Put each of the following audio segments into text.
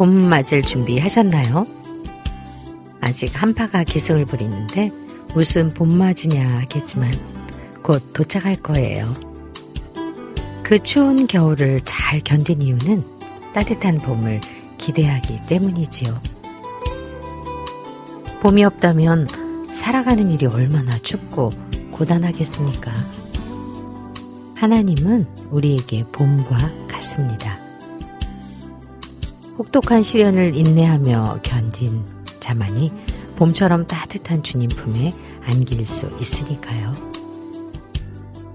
봄 맞을 준비하셨나요? 아직 한파가 기승을 부리는데 무슨 봄 맞으냐 하겠지만 곧 도착할 거예요. 그 추운 겨울을 잘 견딘 이유는 따뜻한 봄을 기대하기 때문이지요. 봄이 없다면 살아가는 일이 얼마나 춥고 고단하겠습니까? 하나님은 우리에게 봄과 같습니다. 혹독한 시련을 인내하며 견딘 자만이 봄처럼 따뜻한 주님 품에 안길 수 있으니까요.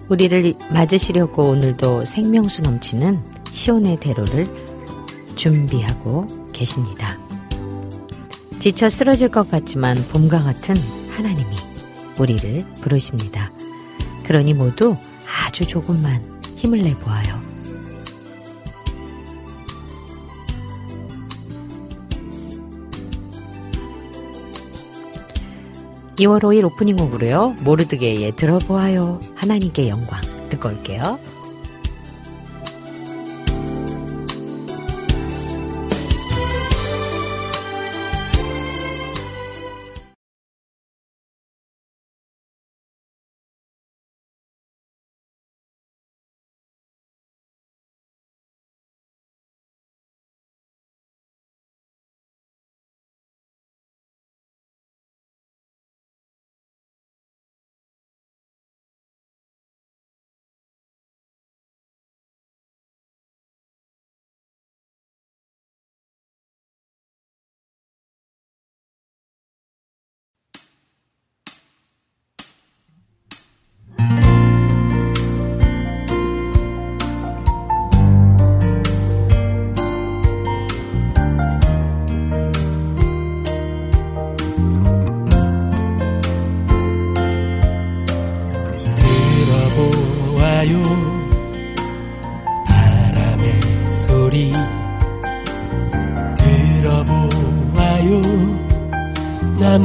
우리를 맞으시려고 오늘도 생명수 넘치는 시온의 대로를 준비하고 계십니다. 지쳐 쓰러질 것 같지만 봄과 같은 하나님이 우리를 부르십니다. 그러니 모두 아주 조금만 힘을 내보아요. 2월 5일 오프닝 곡으로요. 모르드게의 들어보아요. 하나님께 영광 듣고 올게요.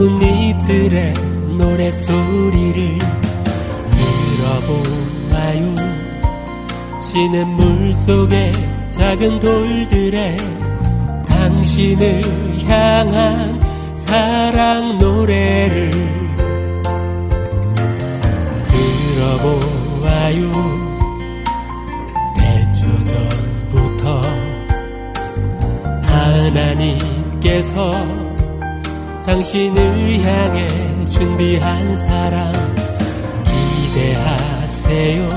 나뭇잎들의 노래소리를 들어보아요? 시냇물 속의 작은 돌들의 당신을 향한 사랑 노래를 들어보아요. 대초 전부터 하나님께서 당신을 향해 준비한 사랑. 기대하세요.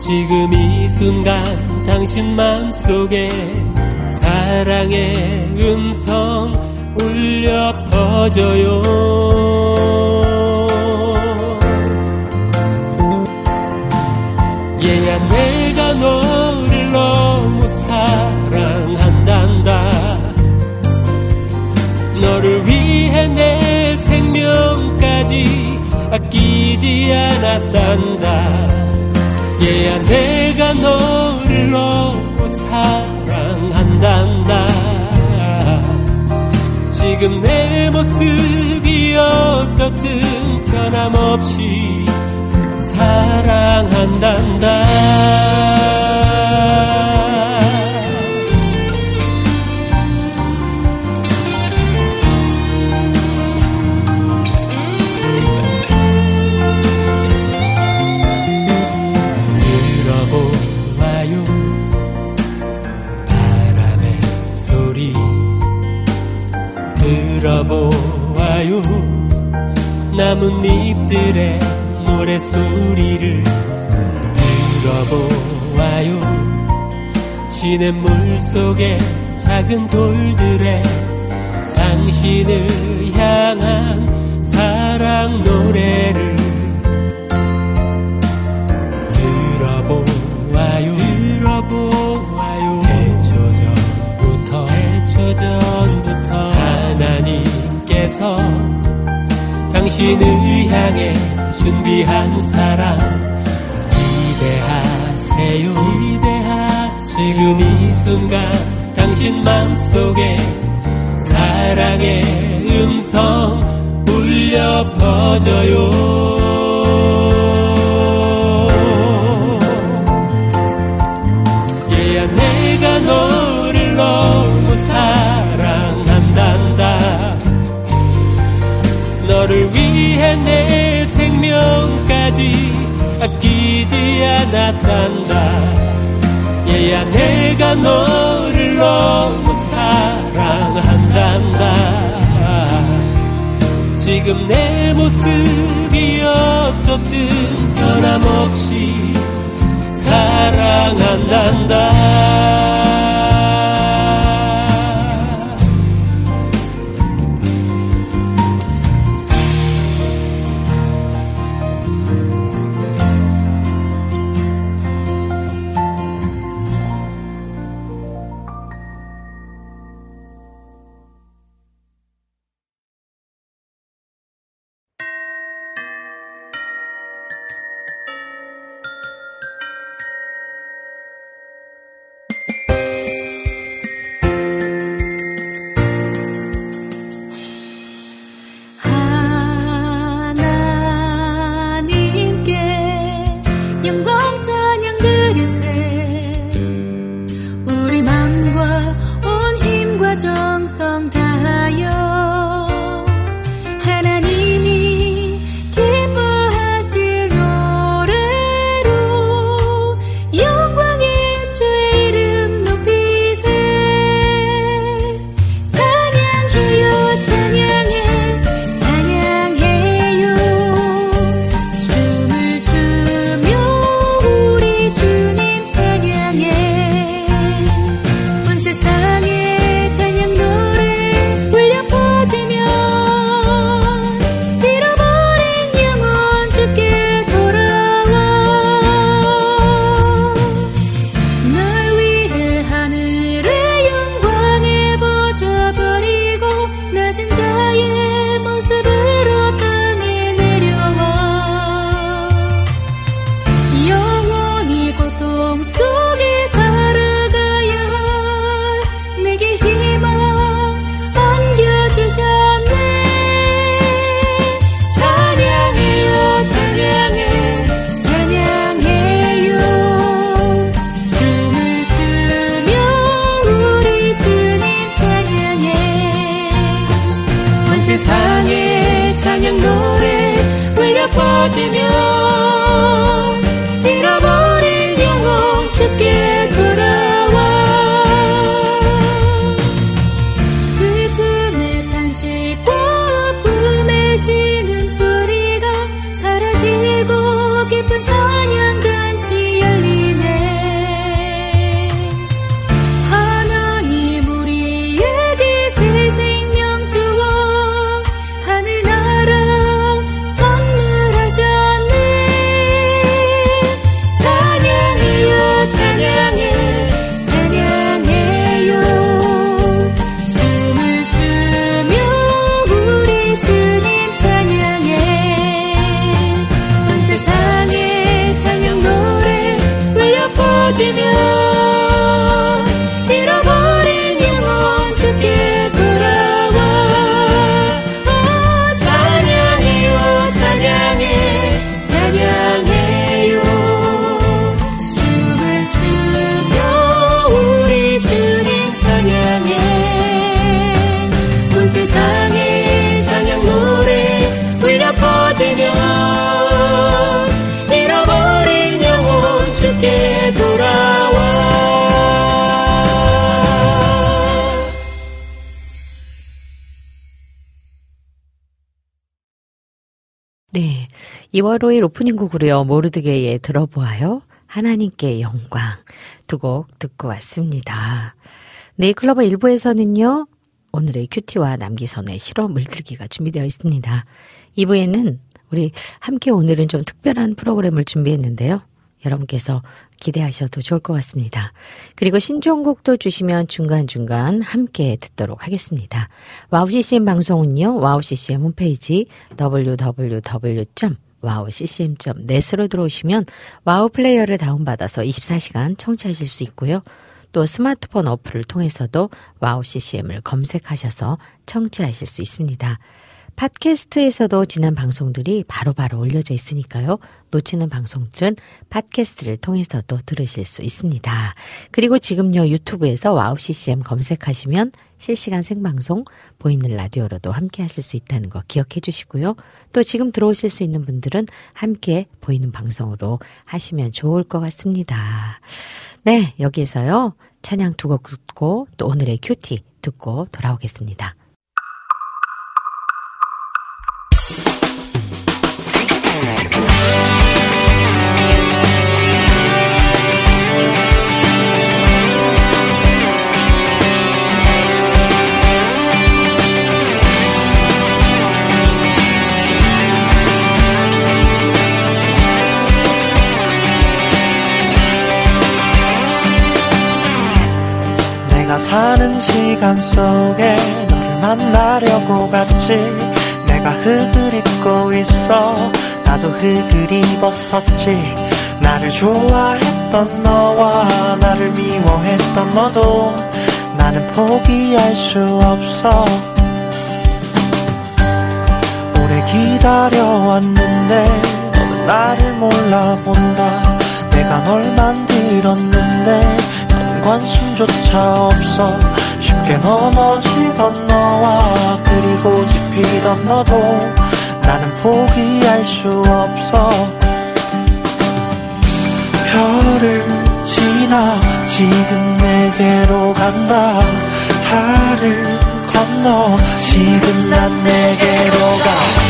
지금 이 순간 당신 마음속에 사랑의 음성 울려 퍼져요 아끼지 않았단다. 얘야 내가 너를 너무 사랑한단다. 지금 내 모습이 어떻든 변함없이 사랑한단다 나뭇잎들의 노래소리를 들어보아요. 시냇물 속에 작은 돌들에 당신을 향한 사랑 노래를 들어보아요. 들어보아요. 대초전부터 대초전부터 하나님께서 당신을 향해 준비한 사랑. 기대하세요 기대하. 지금 이 순간 당신 맘속에 사랑의 음성 울려 퍼져요. 얘야 내가 너를 너무 사랑 내 생명까지 아끼지 않았단다. 얘야 내가 너를 너무 사랑한단다. 지금 내 모습이 어떻든 변함없이 사랑한단다 2월 5일 오프닝 곡으로요. 모르드개의 들어보아요. 하나님께 영광 두 곡 듣고 왔습니다. 네잎클로버 1부에서는요. 오늘의 QT와 남기선의 실험 물들기가 준비되어 있습니다. 2부에는 우리 함께 오늘은 좀 특별한 프로그램을 준비했는데요. 여러분께서 기대하셔도 좋을 것 같습니다. 그리고 신청곡도 주시면 중간중간 함께 듣도록 하겠습니다. WOW CCM 방송은요. WOW CCM 홈페이지 www. wowccm.net으로 들어오시면 WOW 플레이어를 다운받아서 24시간 청취하실 수 있고요. 또 스마트폰 어플을 통해서도 WOW CCM을 검색하셔서 청취하실 수 있습니다. 팟캐스트에서도 지난 방송들이 바로바로 바로 올려져 있으니까요. 놓치는 방송들은 팟캐스트를 통해서도 들으실 수 있습니다. 그리고 지금요 유튜브에서 WOW CCM 검색하시면 실시간 생방송 보이는 라디오로도 함께 하실 수 있다는 거 기억해 주시고요. 또 지금 들어오실 수 있는 분들은 함께 보이는 방송으로 하시면 좋을 것 같습니다. 네, 여기에서요. 찬양 두 곡 듣고 또 오늘의 큐티 듣고 돌아오겠습니다. 시간 속에 너를 만나려고 갔지. 내가 흙을 입고 있어 나도 흙을 입었었지. 나를 좋아했던 너와 나를 미워했던 너도 나는 포기할 수 없어. 오래 기다려왔는데 너는 나를 몰라본다. 내가 널 만들었는데 관심조차 없어. 쉽게 넘어지던 너와 그리고 지피던 너도 나는 포기할 수 없어. 별을 지나 지금 내게로 간다. 달을 건너 지금 난 내게로 가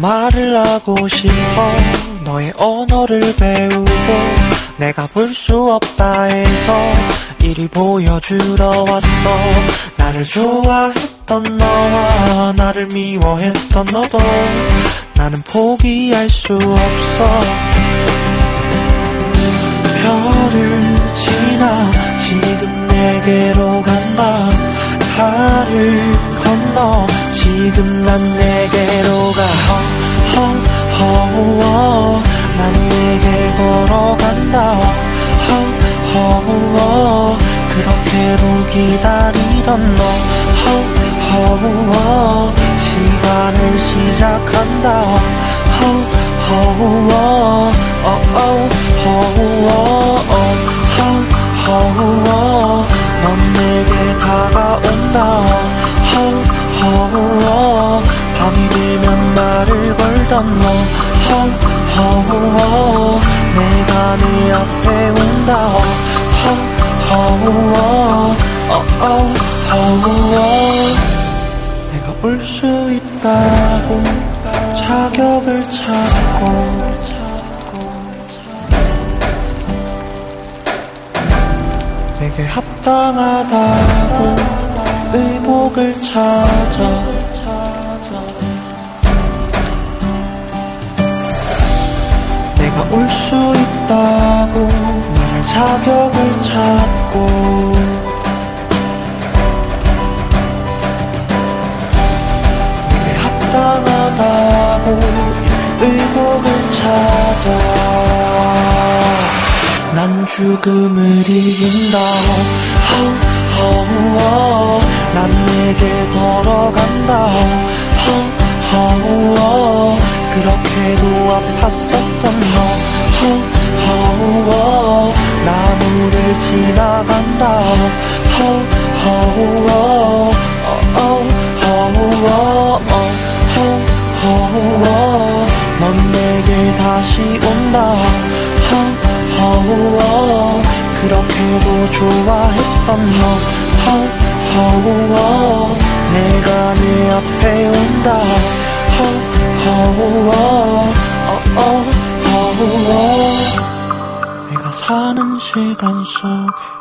말을 하고 싶어. 너의 언어를 배우고 내가 볼 수 없다 해서 이리 보여주러 왔어. 나를 좋아했던 너와 나를 미워했던 너도 나는 포기할 수 없어. 별을 지나 지금 내게로 간다. 달을 건너 지금 난 내게로 가. 허허허 난 내게 걸어간다. 허허허 그렇게로 기다리던 너. 허허허 시간을 시작한다. 허허허 어어 허허허 허허허 넌 내게 다가온다 허우허 밤이 되면 말을 걸던 너. 허우허 내가 네 앞에 온다. 허우허 허우허 내가 올 수 있다고 자격을 찾고. 내게 합당하다고 의복을 찾아. 내가 올 수 있다고 말할 자격을 찾고. 내게 합당하다고 의복을 찾아. 난 죽음을 이긴다 허우허우 난 내게 걸어간다. 허우허우 그렇게도 아팠었던 너. 허우허우 나무를 지나간다. 넌 내게 다시 온다 그렇게도 좋아했던 너. 내가 네 앞에 온다. 내가 사는 시간 속에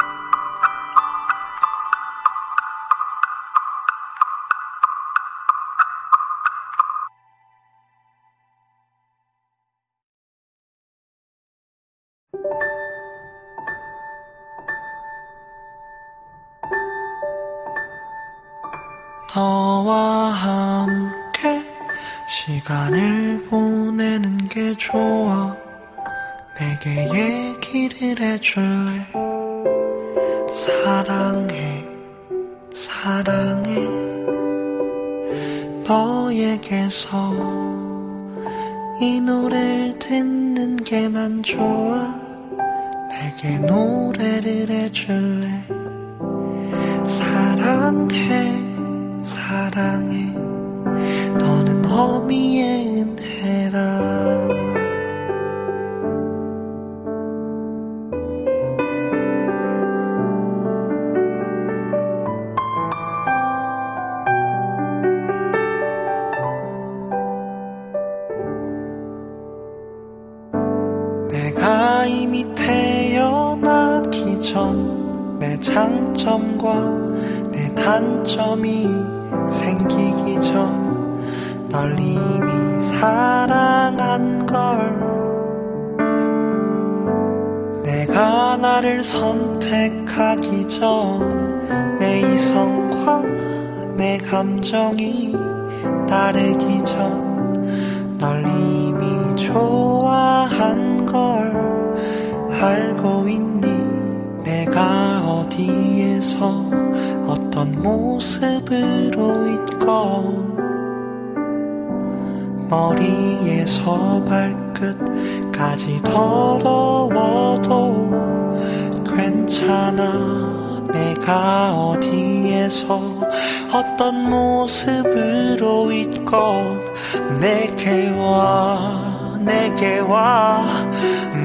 너와 함께 시간을 보내는 게 좋아. 내게 얘기를 해줄래? 사랑해 사랑해. 너에게서 이 노래를 듣는 게 난 좋아. 내게 노래를 해줄래? 사랑해 사랑해. 너는 어미의 은혜라. 내가 이미 태어나기 전 내 장점과 내 단점이 생기기 전 널 이미 사랑한 걸. 내가 나를 선택하기 전 내 이성과 내 감정이 다르기 전 널 이미 좋아한 걸 알고 있니 내가 어디에서 어떤 모습으로 있건 머리에서 발끝까지 더러워도 괜찮아. 내가 어디에서 어떤 모습으로 있건 내게 와 내게 와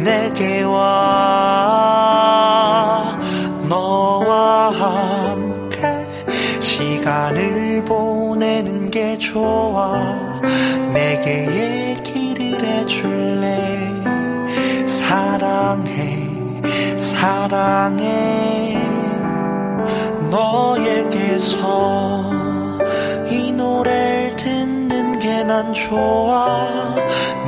내게 와 시간을 보내는 게 좋아. 내게 얘기를 해줄래? 사랑해 사랑해. 너에게서 이 노래를 듣는 게 난 좋아.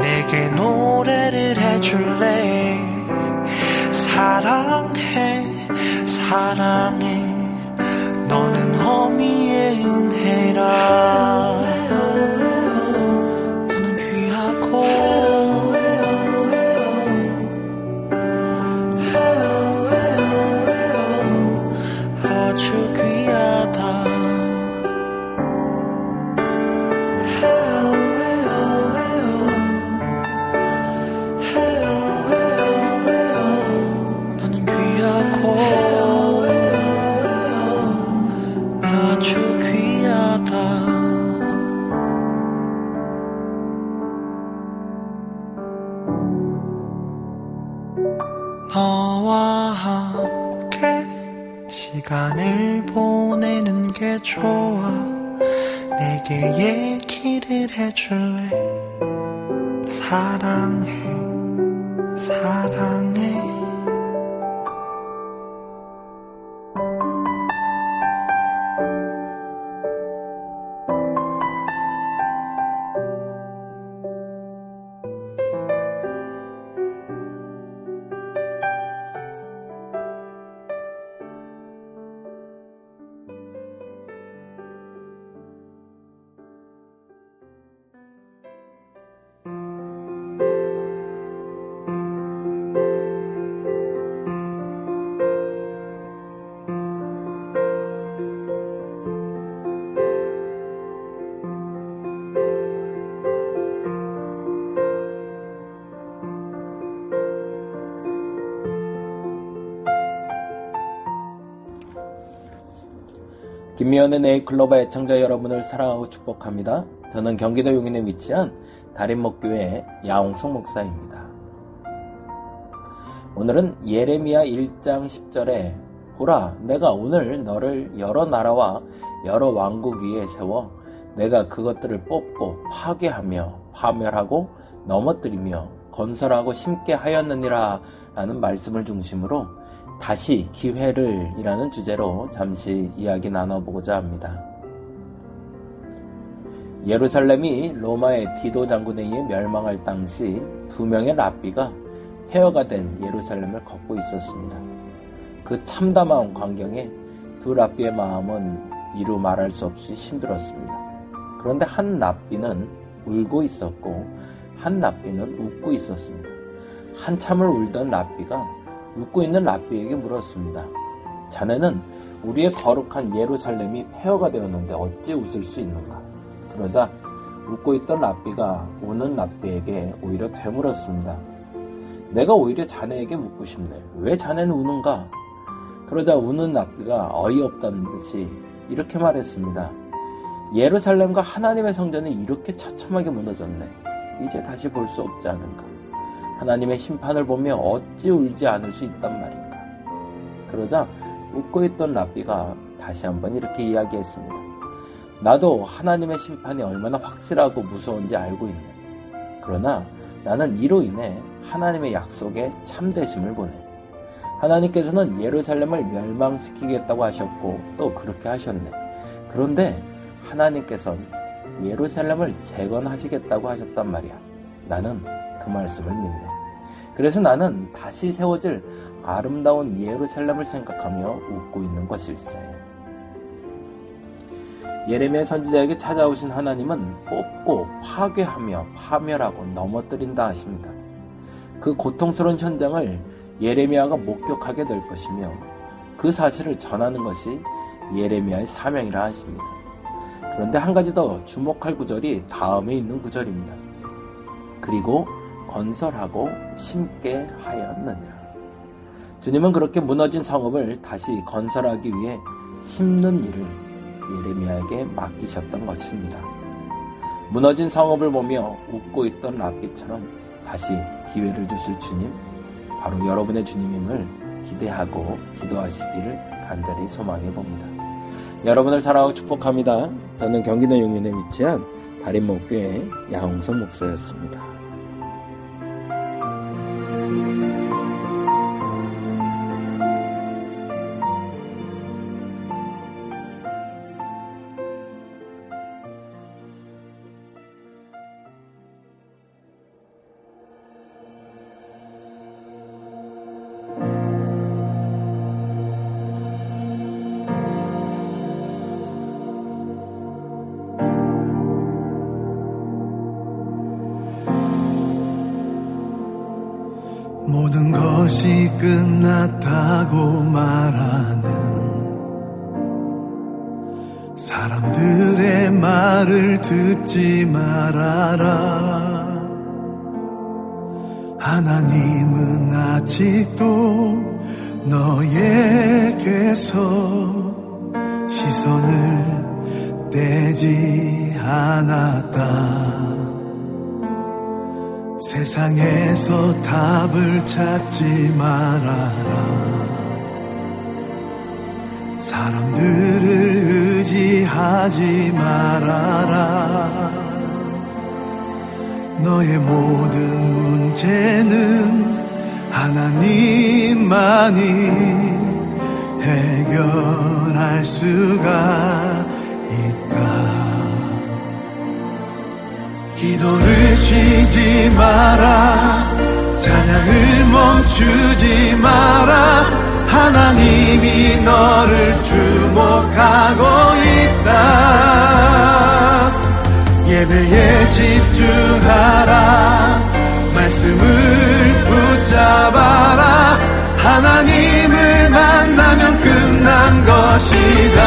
내게 노래를 해줄래? 사랑해 사랑해 너는 어미의 은혜라 김미연의 네이클로바 애청자 여러분을 사랑하고 축복합니다. 저는 경기도 용인에 위치한 다림목교회 야홍성 목사입니다. 오늘은 예레미야 1장 10절에 보라 내가 오늘 너를 여러 나라와 여러 왕국 위에 세워 내가 그것들을 뽑고 파괴하며 파멸하고 넘어뜨리며 건설하고 심게 하였느니라 라는 말씀을 중심으로 다시 기회를 이라는 주제로 잠시 이야기 나눠보고자 합니다. 예루살렘이 로마의 디도 장군에 의해 멸망할 당시 두 명의 랍비가 폐허가 된 예루살렘을 걷고 있었습니다. 그 참담한 광경에 두 랍비의 마음은 이루 말할 수 없이 힘들었습니다. 그런데 한 랍비는 울고 있었고 한 랍비는 웃고 있었습니다. 한참을 울던 랍비가 웃고 있는 랍비에게 물었습니다. 자네는 우리의 거룩한 예루살렘이 폐허가 되었는데 어찌 웃을 수 있는가? 그러자 웃고 있던 랍비가 우는 랍비에게 오히려 되물었습니다. 내가 오히려 자네에게 묻고 싶네. 왜 자네는 우는가? 그러자 우는 랍비가 어이없다는 듯이 이렇게 말했습니다. 예루살렘과 하나님의 성전이 이렇게 처참하게 무너졌네. 이제 다시 볼 수 없지 않은가. 하나님의 심판을 보며 어찌 울지 않을 수 있단 말인가. 그러자 웃고 있던 랍비가 다시 한번 이렇게 이야기했습니다. 나도 하나님의 심판이 얼마나 확실하고 무서운지 알고 있네. 그러나 나는 이로 인해 하나님의 약속에 참되심을 보내. 하나님께서는 예루살렘을 멸망시키겠다고 하셨고 또 그렇게 하셨네. 그런데 하나님께서는 예루살렘을 재건하시겠다고 하셨단 말이야. 나는 그 말씀을 믿네. 그래서 나는 다시 세워질 아름다운 예루살렘을 생각하며 웃고 있는 것일세. 예레미야 선지자에게 찾아오신 하나님은 뽑고 파괴하며 파멸하고 넘어뜨린다 하십니다. 그 고통스러운 현장을 예레미야가 목격하게 될 것이며 그 사실을 전하는 것이 예레미야의 사명이라 하십니다. 그런데 한 가지 더 주목할 구절이 다음에 있는 구절입니다. 그리고 건설하고 심게 하였느니라. 주님은 그렇게 무너진 성읍을 다시 건설하기 위해 심는 일을 예레미야에게 맡기셨던 것입니다. 무너진 성읍을 보며 웃고 있던 랍비처럼 다시 기회를 주실 주님, 바로 여러분의 주님임을 기대하고 기도하시기를 간절히 소망해 봅니다. 여러분을 사랑하고 축복합니다. 저는 경기도 용인에 위치한 다림목교회 야홍선 목사였습니다. 문제는 하나님만이 해결할 수가 있다. 기도를 쉬지 마라. 찬양을 멈추지 마라. 하나님이 너를 주목하고 있다. 예배에 집중하라 말씀을 붙잡아라. 하나님을 만나면 끝난 것이다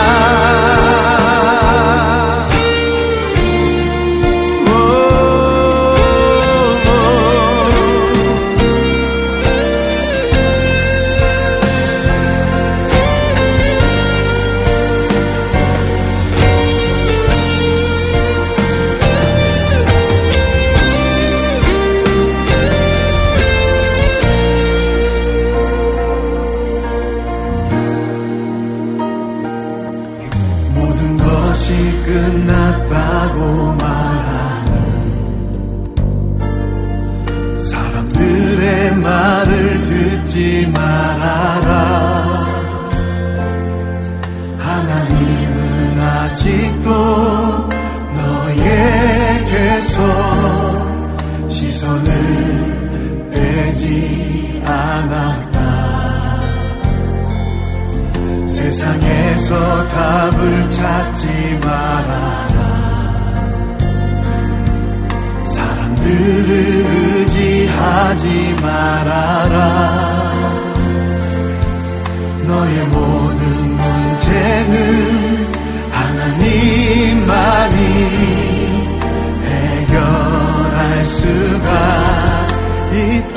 하지 말아라. 너의 모든 문제는 하나님만이 해결할 수가 있다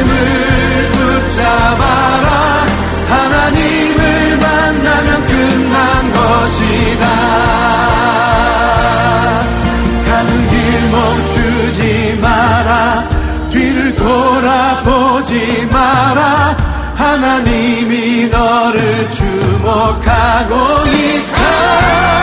말씀을 붙잡아라. 하나님을 만나면 끝난 것이다. 가는 길 멈추지 마라. 뒤를 돌아보지 마라. 하나님이 너를 주목하고 있다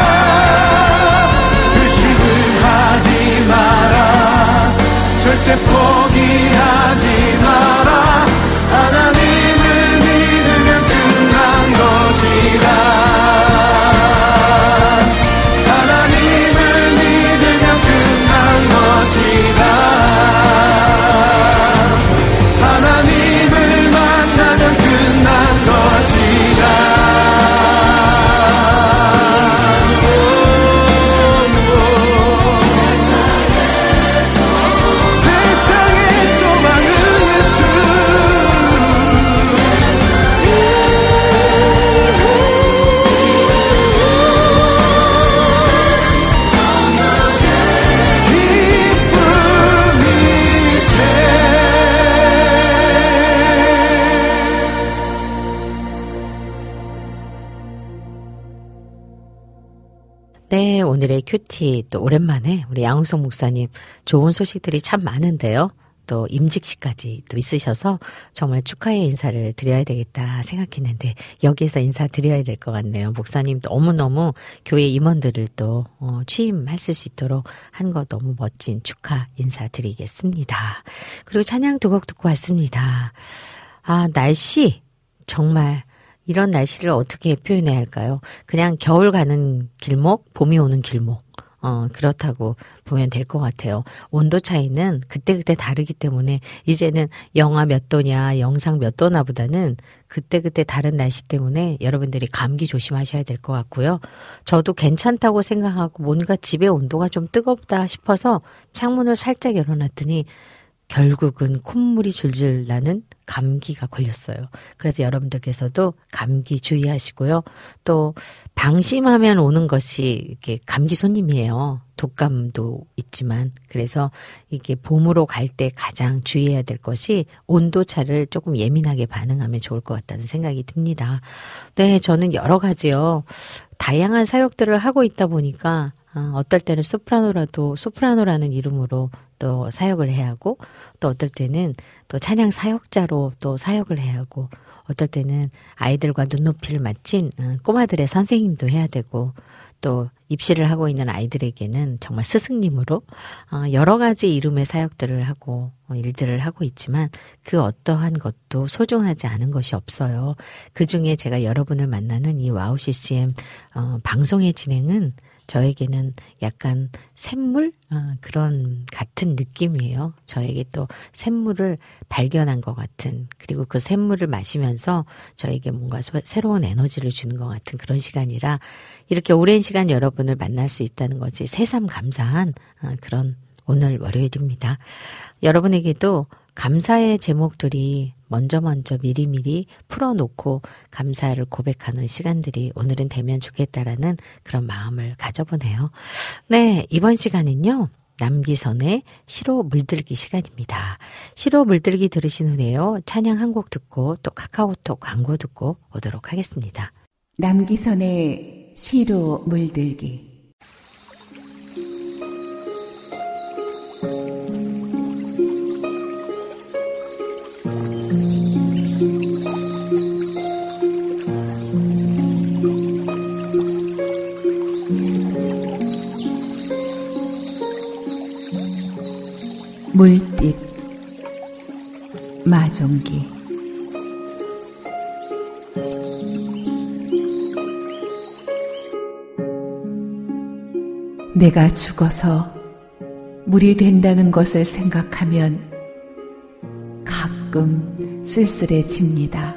큐티 또 오랜만에 우리 양홍석 목사님 좋은 소식들이 참 많은데요. 또 임직식까지 또 있으셔서 정말 축하의 인사를 드려야 되겠다 생각했는데 여기에서 인사 드려야 될 것 같네요. 목사님 너무너무 교회 임원들을 또 어, 취임하실 수 있도록 한 거 너무 멋진 축하 인사 드리겠습니다. 그리고 찬양 두 곡 듣고 왔습니다. 아, 날씨 정말 이런 날씨를 어떻게 표현해야 할까요? 그냥 겨울 가는 길목, 봄이 오는 길목. 어, 그렇다고 보면 될 것 같아요. 온도 차이는 그때그때 다르기 때문에 이제는 영하 몇 도냐, 영상 몇 도나 보다는 그때그때 다른 날씨 때문에 여러분들이 감기 조심하셔야 될 것 같고요. 저도 괜찮다고 생각하고 뭔가 집의 온도가 좀 뜨겁다 싶어서 창문을 살짝 열어놨더니 결국은 콧물이 줄줄 나는 감기가 걸렸어요. 그래서 여러분들께서도 감기 주의하시고요. 또 방심하면 오는 것이 이게 감기 손님이에요. 독감도 있지만 그래서 이게 봄으로 갈 때 가장 주의해야 될 것이 온도 차를 조금 예민하게 반응하면 좋을 것 같다는 생각이 듭니다. 네, 저는 여러 가지요. 다양한 사역들을 하고 있다 보니까 아, 어떨 때는 소프라노라도 소프라노라는 이름으로 또 사역을 해야 하고 또 어떨 때는 또 찬양 사역자로 또 사역을 해야 하고 어떨 때는 아이들과 눈높이를 맞춘 어, 꼬마들의 선생님도 해야 되고 또 입시를 하고 있는 아이들에게는 정말 스승님으로 어, 여러 가지 이름의 사역들을 하고 어, 일들을 하고 있지만 그 어떠한 것도 소중하지 않은 것이 없어요. 그 중에 제가 여러분을 만나는 이 WOW CCM 방송의 진행은 저에게는 약간 샘물 아, 그런 같은 느낌이에요. 저에게 또 샘물을 발견한 것 같은 그리고 그 샘물을 마시면서 저에게 뭔가 새로운 에너지를 주는 것 같은 그런 시간이라 이렇게 오랜 시간 여러분을 만날 수 있다는 것이 새삼 감사한 아, 그런 오늘 월요일입니다. 여러분에게도 감사의 제목들이 먼저 먼저 미리미리 풀어놓고 감사를 고백하는 시간들이 오늘은 되면 좋겠다라는 그런 마음을 가져보네요. 네, 이번 시간은요. 남기선의 시로 물들기 시간입니다. 시로 물들기 들으신 후에요. 찬양 한 곡 듣고 또 카카오톡 광고 듣고 오도록 하겠습니다. 남기선의 시로 물들기 물빛 마종기 내가 죽어서 물이 된다는 것을 생각하면 가끔 쓸쓸해집니다.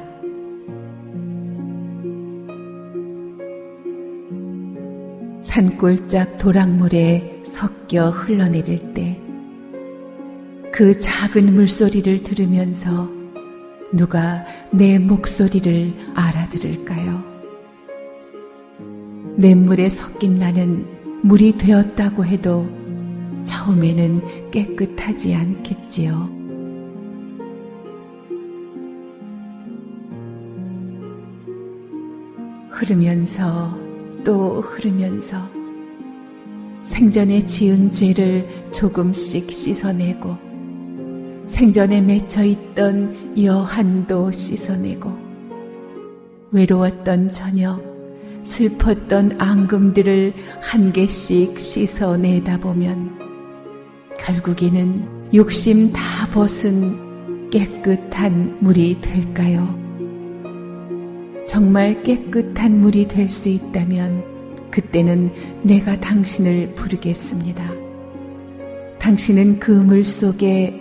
산골짝 도랑물에 섞여 흘러내릴 때 그 작은 물소리를 들으면서 누가 내 목소리를 알아들을까요? 냇물에 섞인 나는 물이 되었다고 해도 처음에는 깨끗하지 않겠지요. 흐르면서 또 흐르면서 생전에 지은 죄를 조금씩 씻어내고 생전에 맺혀 있던 여한도 씻어내고 외로웠던 저녁, 슬펐던 앙금들을 한 개씩 씻어내다 보면 결국에는 욕심 다 벗은 깨끗한 물이 될까요? 정말 깨끗한 물이 될 수 있다면 그때는 내가 당신을 부르겠습니다. 당신은 그 물 속에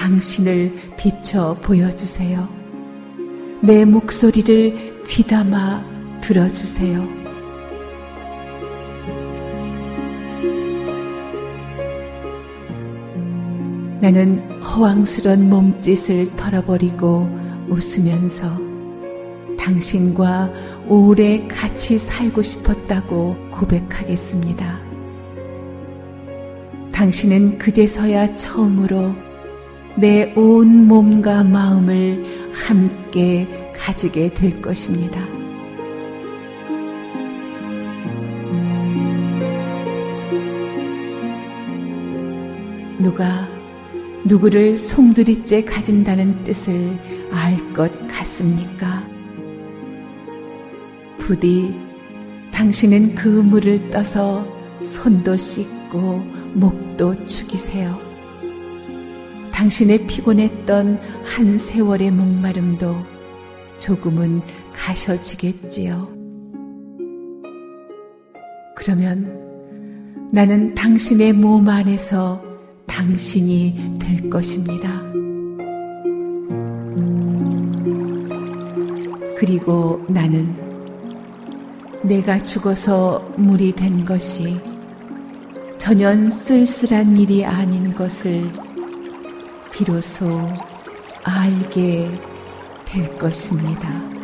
당신을 비춰 보여주세요. 내 목소리를 귀담아 들어주세요. 나는 허황스런 몸짓을 털어버리고 웃으면서 당신과 오래 같이 살고 싶었다고 고백하겠습니다. 당신은 그제서야 처음으로 내 온 몸과 마음을 함께 가지게 될 것입니다. 누가 누구를 송두리째 가진다는 뜻을 알 것 같습니까? 부디 당신은 그 물을 떠서 손도 씻고 목도 축이세요. 당신의 피곤했던 한 세월의 목마름도 조금은 가셔지겠지요. 그러면 나는 당신의 몸 안에서 당신이 될 것입니다. 그리고 나는 내가 죽어서 물이 된 것이 전혀 쓸쓸한 일이 아닌 것을 비로소 알게 될 것입니다.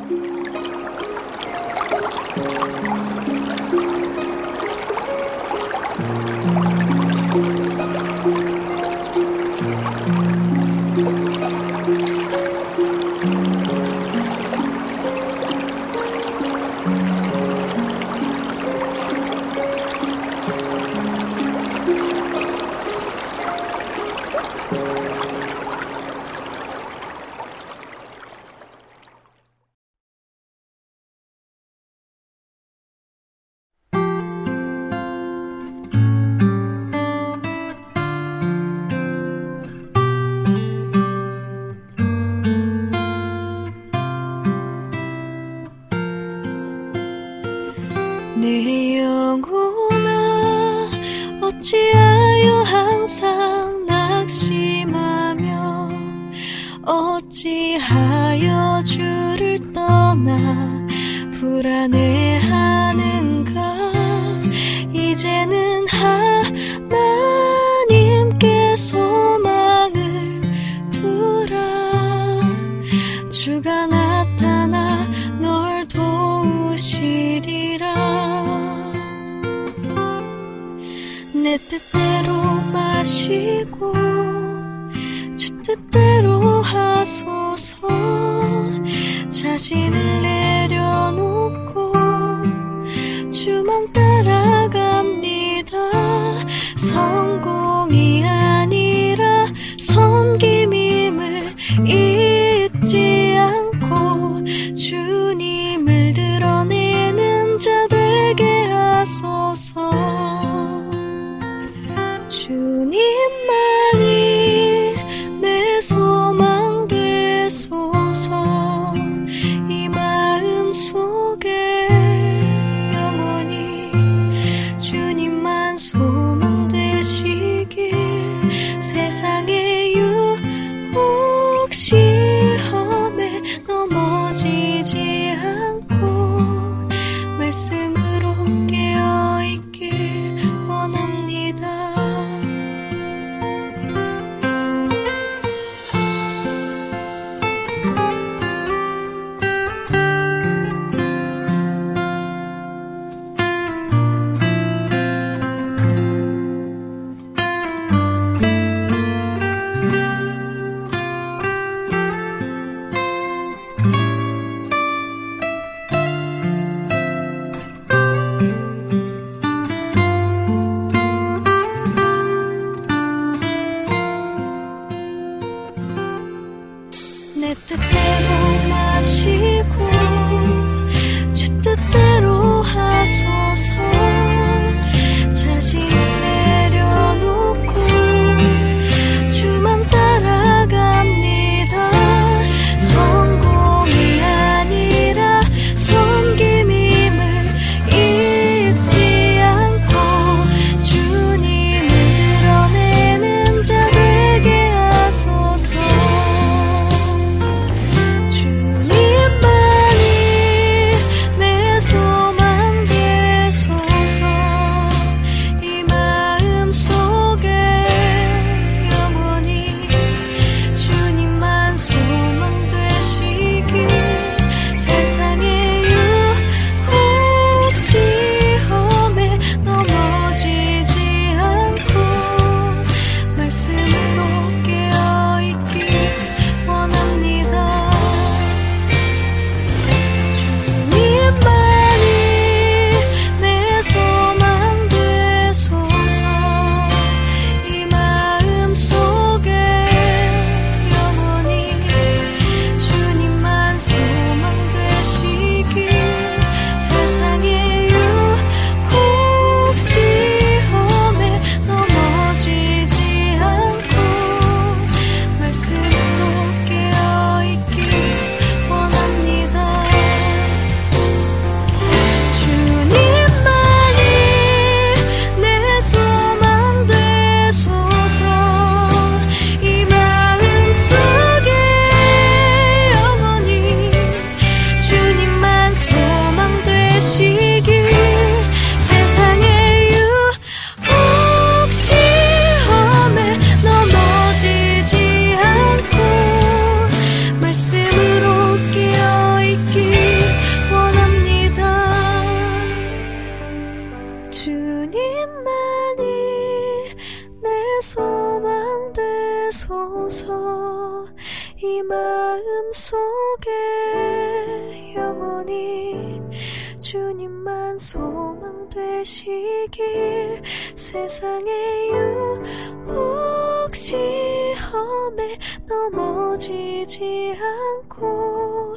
시험에 넘어지지 않고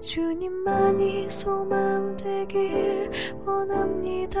주님만이 소망되길 원합니다.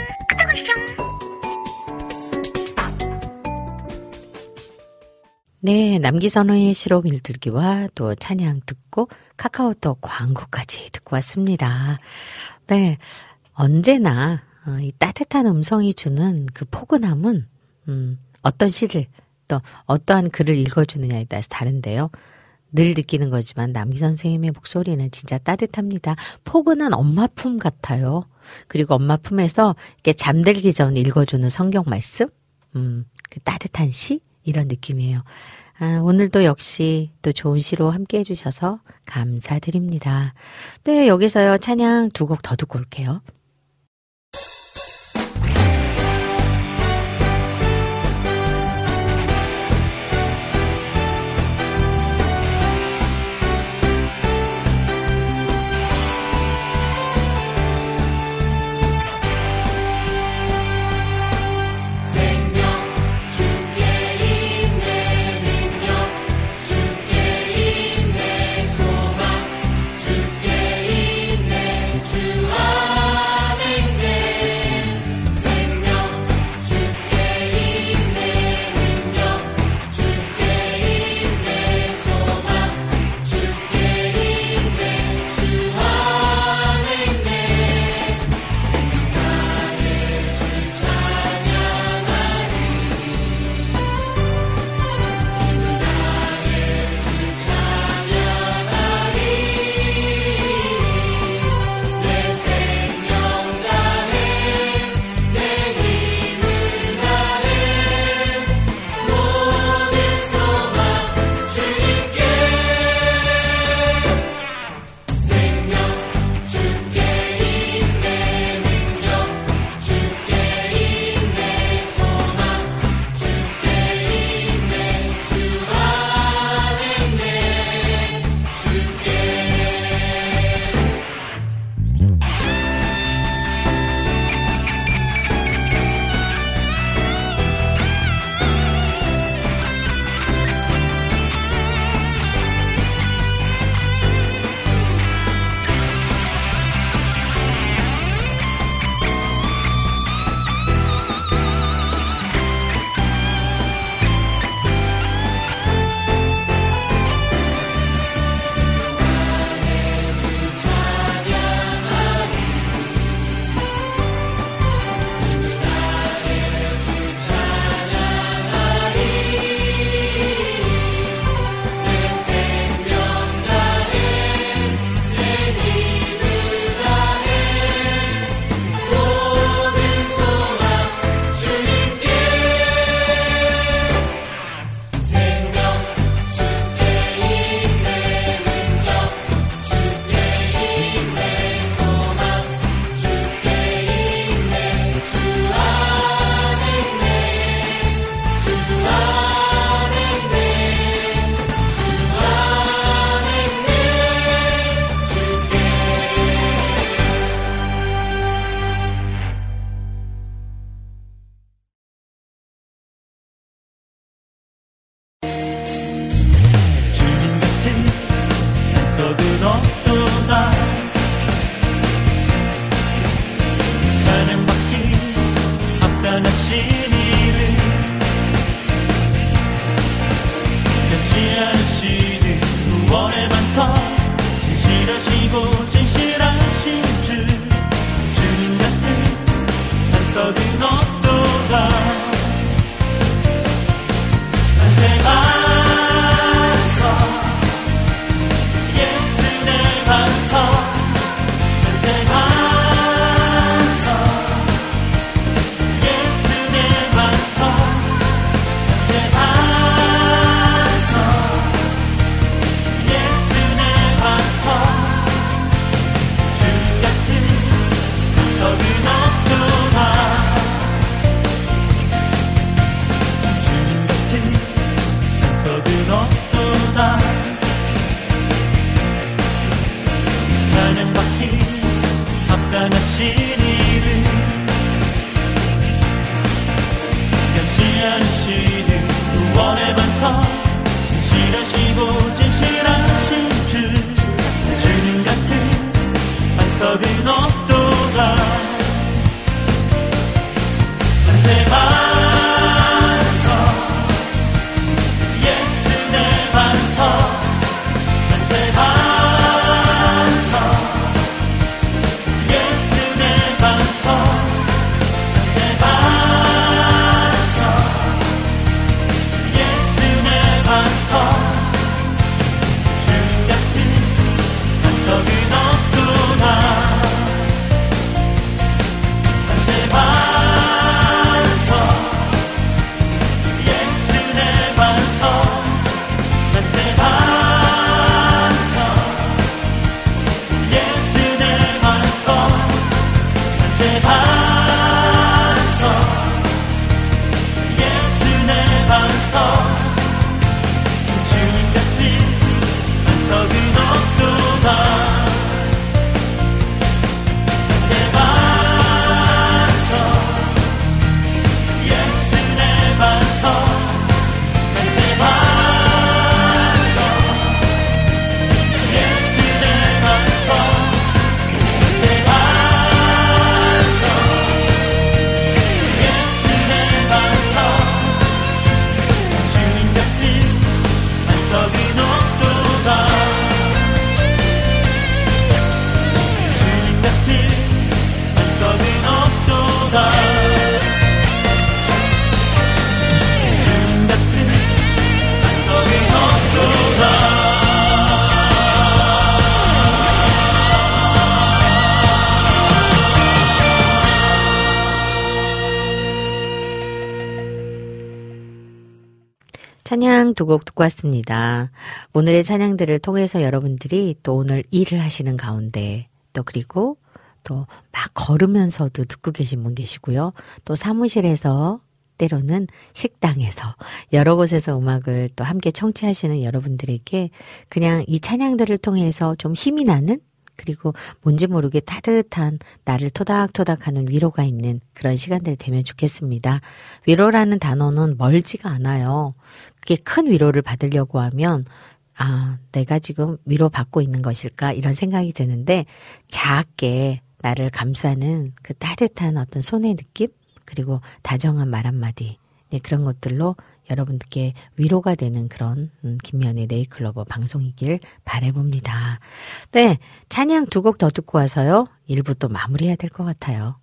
네, 남기선호의 실험 일들기와 또 찬양 듣고 카카오톡 광고까지 듣고 왔습니다. 네, 언제나 어, 이 따뜻한 음성이 주는 그 포근함은 음, 어떤 시를 또 어떠한 글을 읽어주느냐에 따라서 다른데요. 늘 느끼는 거지만 남기 선생님의 목소리는 진짜 따뜻합니다. 포근한 엄마 품 같아요. 그리고 엄마 품에서 이렇게 잠들기 전 읽어주는 성경 말씀, 음, 그 따뜻한 시 이런 느낌이에요. 아, 오늘도 역시 또 좋은 시로 함께 해주셔서 감사드립니다. 네, 여기서요 찬양 두 곡 더 듣고 올게요. 찬양 두 곡 듣고 왔습니다. 오늘의 찬양들을 통해서 여러분들이 또 오늘 일을 하시는 가운데 또 그리고 또 막 걸으면서도 듣고 계신 분 계시고요. 또 사무실에서 때로는 식당에서 여러 곳에서 음악을 또 함께 청취하시는 여러분들에게 그냥 이 찬양들을 통해서 좀 힘이 나는 그리고 뭔지 모르게 따뜻한 나를 토닥토닥하는 위로가 있는 그런 시간들 되면 좋겠습니다. 위로라는 단어는 멀지가 않아요. 그게 큰 위로를 받으려고 하면 아, 내가 지금 위로받고 있는 것일까? 이런 생각이 드는데 작게 나를 감싸는 그 따뜻한 어떤 손의 느낌? 그리고 다정한 말 한마디. 네, 그런 것들로 여러분들께 위로가 되는 그런 음, 김면의 네이클로버 방송이길 바래봅니다. 네, 찬양 두 곡 더 듣고 와서요. 일부 또 마무리해야 될 것 같아요.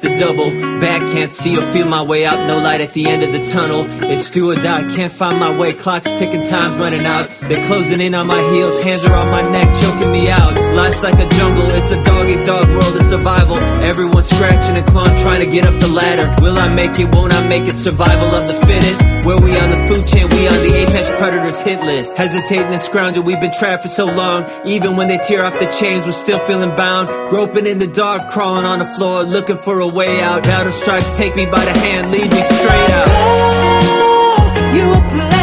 To double back, can't see or feel my way out. No light at the end of the tunnel. It's do or die, can't find my way. Clock's ticking, time's running out. They're closing in on my heels, hands are on my neck, choking me out. Life's like a jungle, it's a dog eat dog world of survival. Everyone's scratching and clawing, trying to get up the ladder. Will I make it? Won't I make it? Survival of the fittest. Where we on the food chain, we on the apex predators hit list. Hesitating and scrounging, we've been trapped for so long. Even when they tear off the chains, we're still feeling bound. Groping in the dark, crawling on the floor, looking for a way out. Battle stripes take me by the hand, lead me straight out. You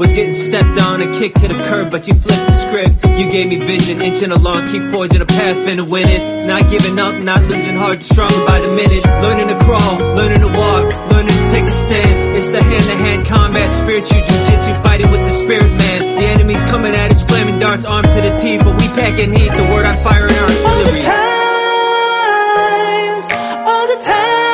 Was getting stepped on and kicked to the curb, but you flipped the script. You gave me vision, inching along, keep forging a path, and winning. Not giving up, not losing heart strong by the minute. Learning to crawl, learning to walk, learning to take a stand. It's the hand to hand combat, spiritual jujitsu, fighting with the spirit man. The enemy's coming at us, flaming darts, armed to the teeth, but we packing heat. The word I fire in our artillery. All the time, all the time.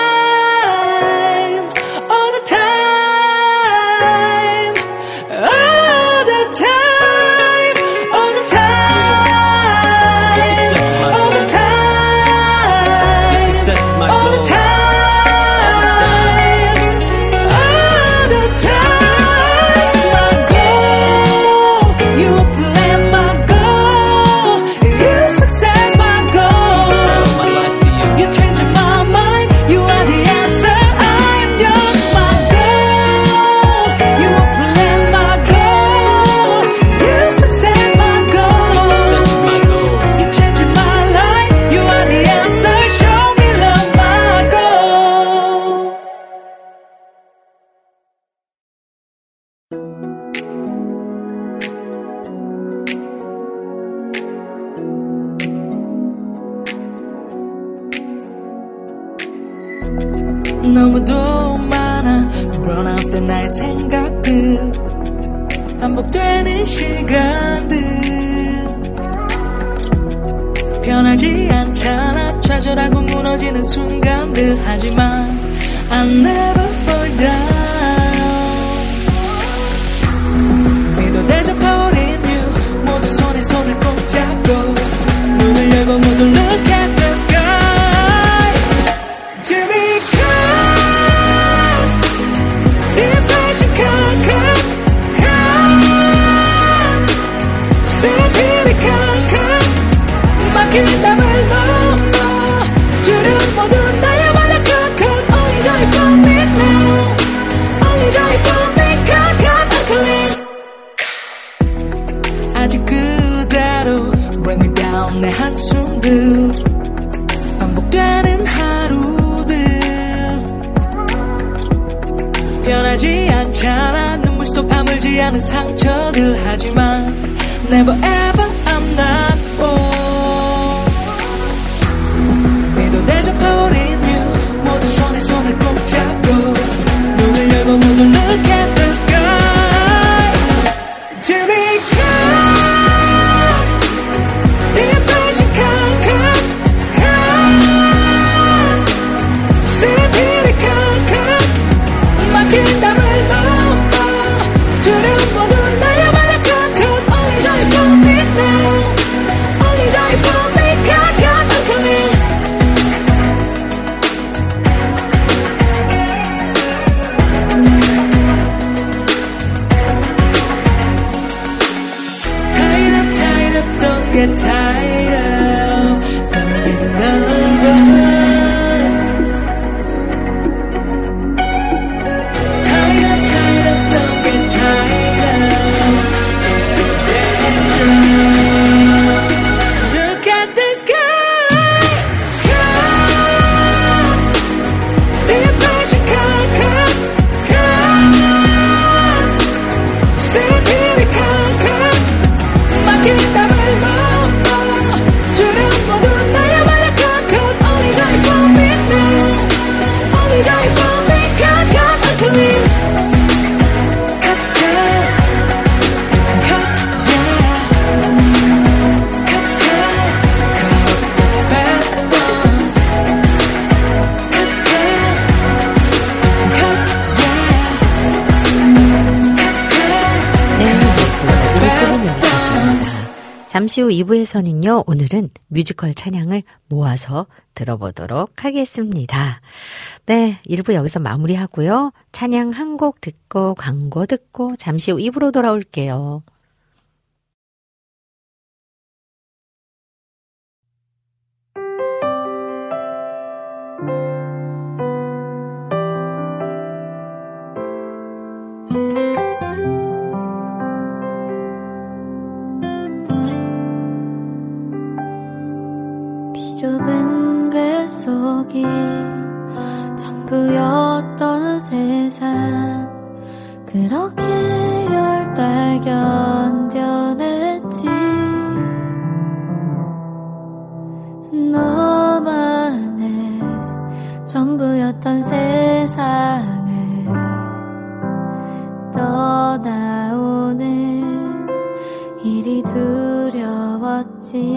잠시 후 2부에서는요, 오늘은 뮤지컬 찬양을 모아서 들어보도록 하겠습니다. 네, 1부 여기서 마무리하고요. 찬양 한 곡 듣고, 광고 듣고, 잠시 후 2부로 돌아올게요. 좁은 뱃속이 전부였던 세상. 그렇게 열 달 견뎌냈지. 너만의 전부였던 세상을 떠나오는 일이 두려웠지.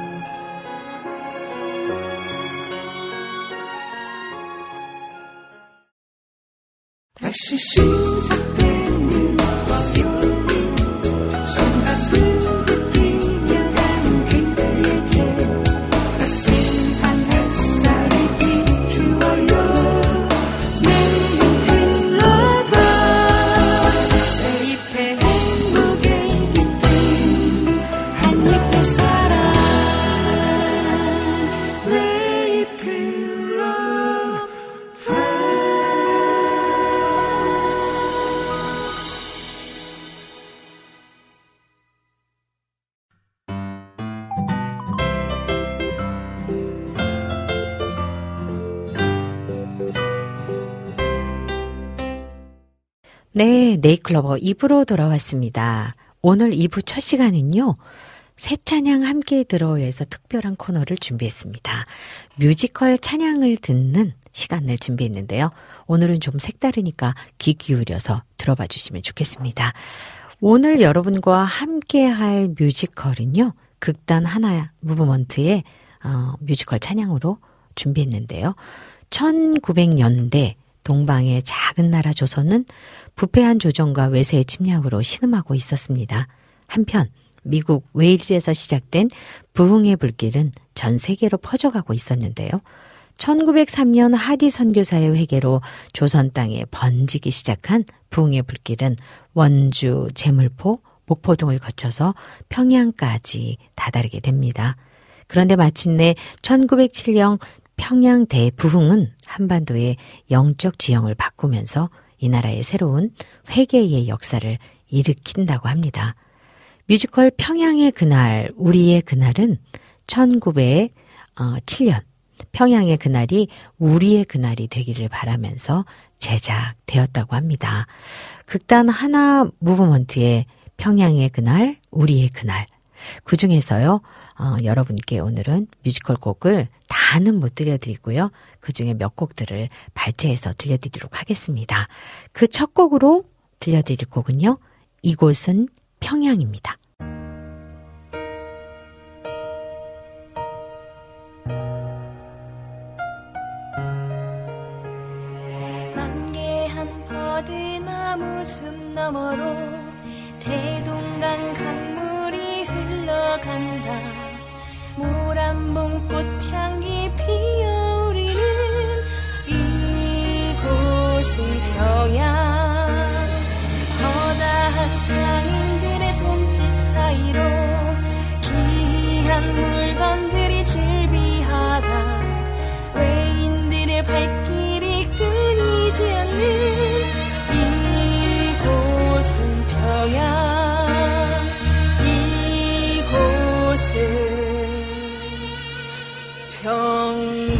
네, 네잎클로버 2부로 돌아왔습니다. 오늘 2부 첫 시간은요. 새 찬양 함께 들어요에서 특별한 코너를 준비했습니다. 뮤지컬 찬양을 듣는 시간을 준비했는데요. 오늘은 좀 색다르니까 귀 기울여서 들어봐 주시면 좋겠습니다. 오늘 여러분과 함께 할 뮤지컬은요. 극단 하나 무브먼트의 어, 뮤지컬 찬양으로 준비했는데요. 1900년대 동방의 작은 나라 조선은 부패한 조정과 외세의 침략으로 신음하고 있었습니다. 한편 미국 웨일즈에서 시작된 부흥의 불길은 전 세계로 퍼져가고 있었는데요. 1903년 하디 선교사의 회개로 조선 땅에 번지기 시작한 부흥의 불길은 원주, 제물포, 목포 등을 거쳐서 평양까지 다다르게 됩니다. 그런데 마침내 1907년 평양 대부흥은 한반도의 영적 지형을 바꾸면서 이 나라의 새로운 회개의 역사를 일으킨다고 합니다. 뮤지컬 평양의 그날, 우리의 그날은 1907년 평양의 그날이 우리의 그날이 되기를 바라면서 제작되었다고 합니다. 극단 하나 무브먼트의 평양의 그날, 우리의 그날. 그 중에서요, 어, 여러분께 오늘은 뮤지컬 곡을 다는 못 들려드리고요. 그 중에 몇 곡들을 발췌해서 들려드리도록 하겠습니다. 그 첫 곡으로 들려드릴 곡은요. 이곳은 평양입니다. 만개한 버드나무 숲 너머로 대동강 강물이 흘러간다 모란봉 꽃향기 피어오르는 이곳은 평양. 허다한 상인들의 손짓 사이로 귀한 물건들이 즐비하다. 외인들의 발길이 끊이지 않는 이곳은 평양. 이곳은 평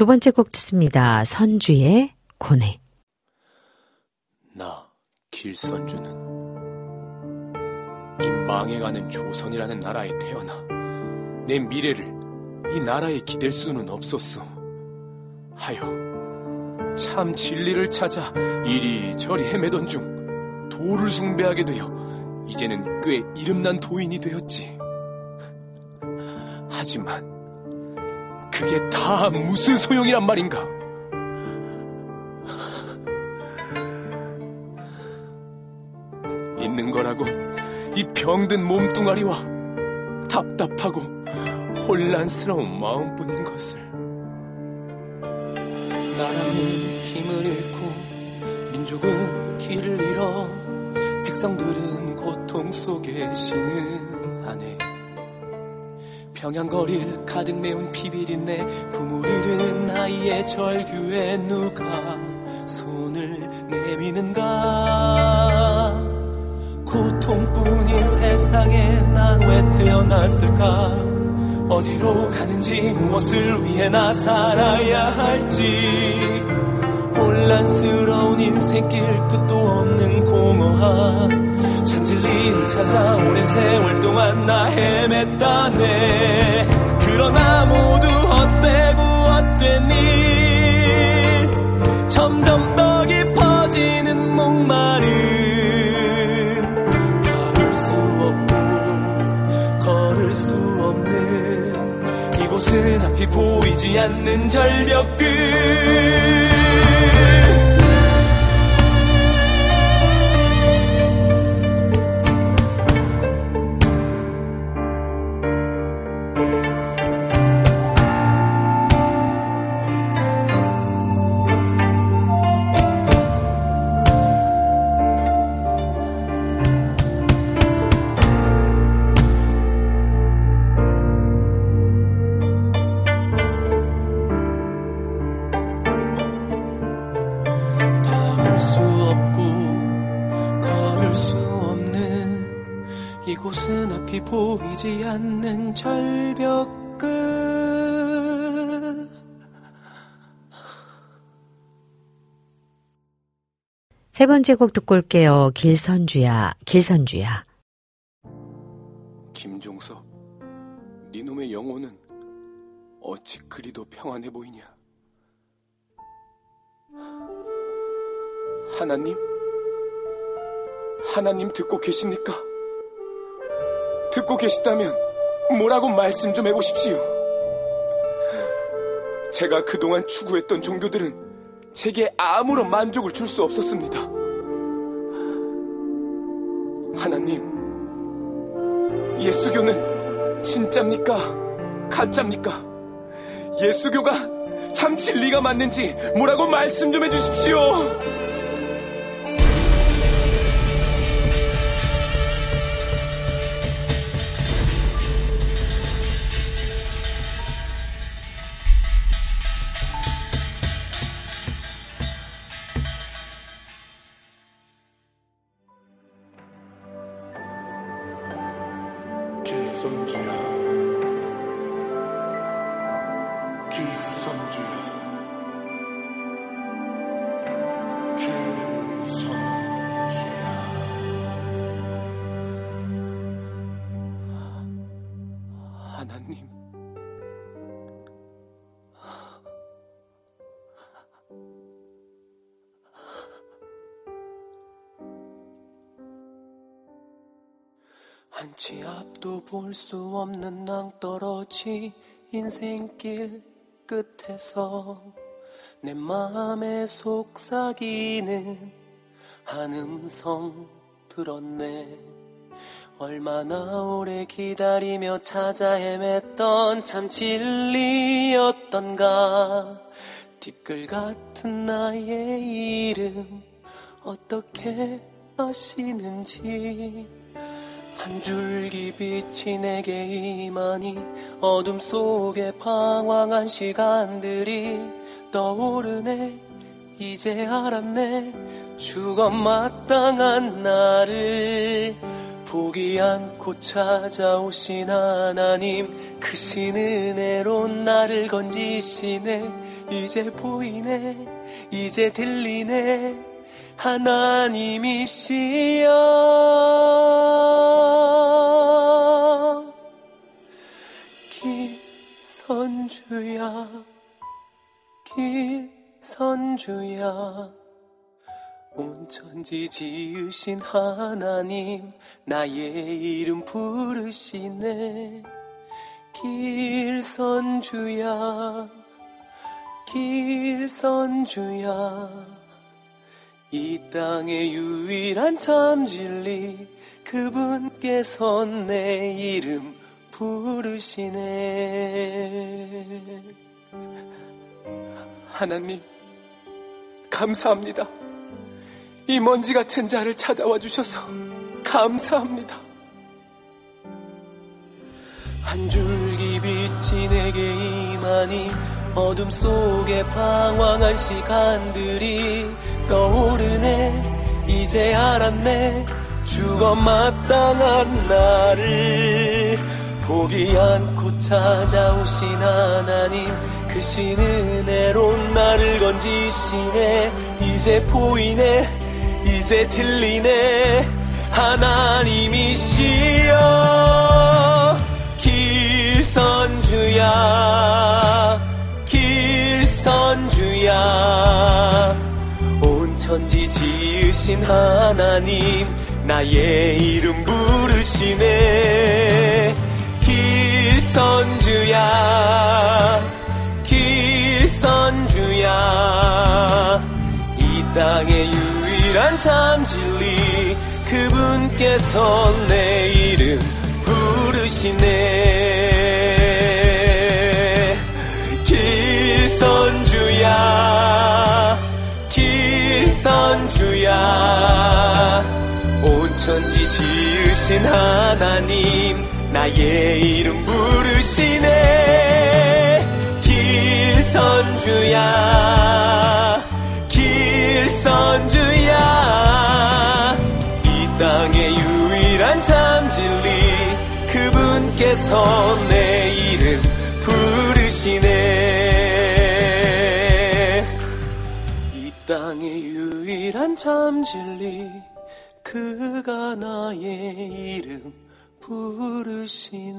두 번째 곡 듣습니다. 선주의 고뇌. 나 길선주는 이 망해가는 조선이라는 나라에 태어나 내 미래를 이 나라에 기댈 수는 없었소. 하여 참 진리를 찾아 이리저리 헤매던 중 도를 숭배하게 되어 이제는 꽤 이름난 도인이 되었지. 하지만 그게 다 무슨 소용이란 말인가? 있는 거라고 이 병든 몸뚱아리와 답답하고 혼란스러운 마음뿐인 것을 나라는 힘을 잃고 민족은 길을 잃어 백성들은 고통 속에 신음하네 평양거리를 가득 메운 피비린내 부모 잃은 나이의 절규에 누가 손을 내미는가? 고통뿐인 세상에 난 왜 태어났을까? 어디로 가는지 무엇을 위해 나 살아야 할지? 혼란스러운 인생길 끝도 없는 공허한 참 진리를 찾아 오랜 세월 동안 나 헤맸다네. 그러나 모두 헛되고 헛된 일. 점점 더 깊어지는 목마름. 걸을 수 없고 걸을 수 없는 이곳은 앞이 보이지 않는 절벽 끝 세 번째 곡 듣고 올게요. 길선주야, 길선주야. 김종석 니놈의 영혼은 어찌 그리도 평안해 보이냐 하나님 하나님 듣고 계십니까? 듣고 계시다면 뭐라고 말씀 좀 해보십시오 제가 그동안 추구했던 종교들은 제게 아무런 만족을 줄 수 없었습니다 하나님 예수교는 진짜입니까? 가짜입니까? 예수교가 참 진리가 맞는지 뭐라고 말씀 좀 해주십시오. 앞도 볼 수 없는 낭떠러지 인생길 끝에서 내 맘에 속삭이는 한음성 들었네. 얼마나 오래 기다리며 찾아 헤맸던 참 진리였던가. 뒷글 같은 나의 이름 어떻게 아시는지 한 줄기 빛이 내게 임하니 어둠 속에 방황한 시간들이 떠오르네. 이제 알았네. 죽어 마땅한 나를 포기 않고 찾아오신 하나님 크신 은혜로 나를 건지시네. 이제 보이네. 이제 들리네 하나님이시여. 기선주야 기선주야 온 천지 지으신 하나님 나의 이름 부르시네. 길선주야 길선주야 이 땅의 유일한 참 진리 그분께서 내 이름 부르시네. 하나님 감사합니다. 이 먼지 같은 자를 찾아와 주셔서 감사합니다. 한 줄기 빛이 내게 임하니 어둠 속에 방황한 시간들이 떠오르네. 이제 알았네. 죽어 마땅한 나를. 포기 않고 찾아오신 하나님 크신 은혜로 나를 건지시네. 이제 보이네. 이제 들리네. 하나님이시여 길선주야 길선주야. 온 천지 지으신 하나님 나의 이름 부르시네. 길선주야 길선주야. 이 땅의 유일한 참 진리 그분께서 내 이름 부르시네. 길선주야 천지 지으신 하나님 나의 이름 부르시네. 길선주야 길선주야. 이 땅의 유일한 참 진리 그분께서 내 이름 부르시네 땅의 유일한 참 진리 그가 나의 이름 부르시네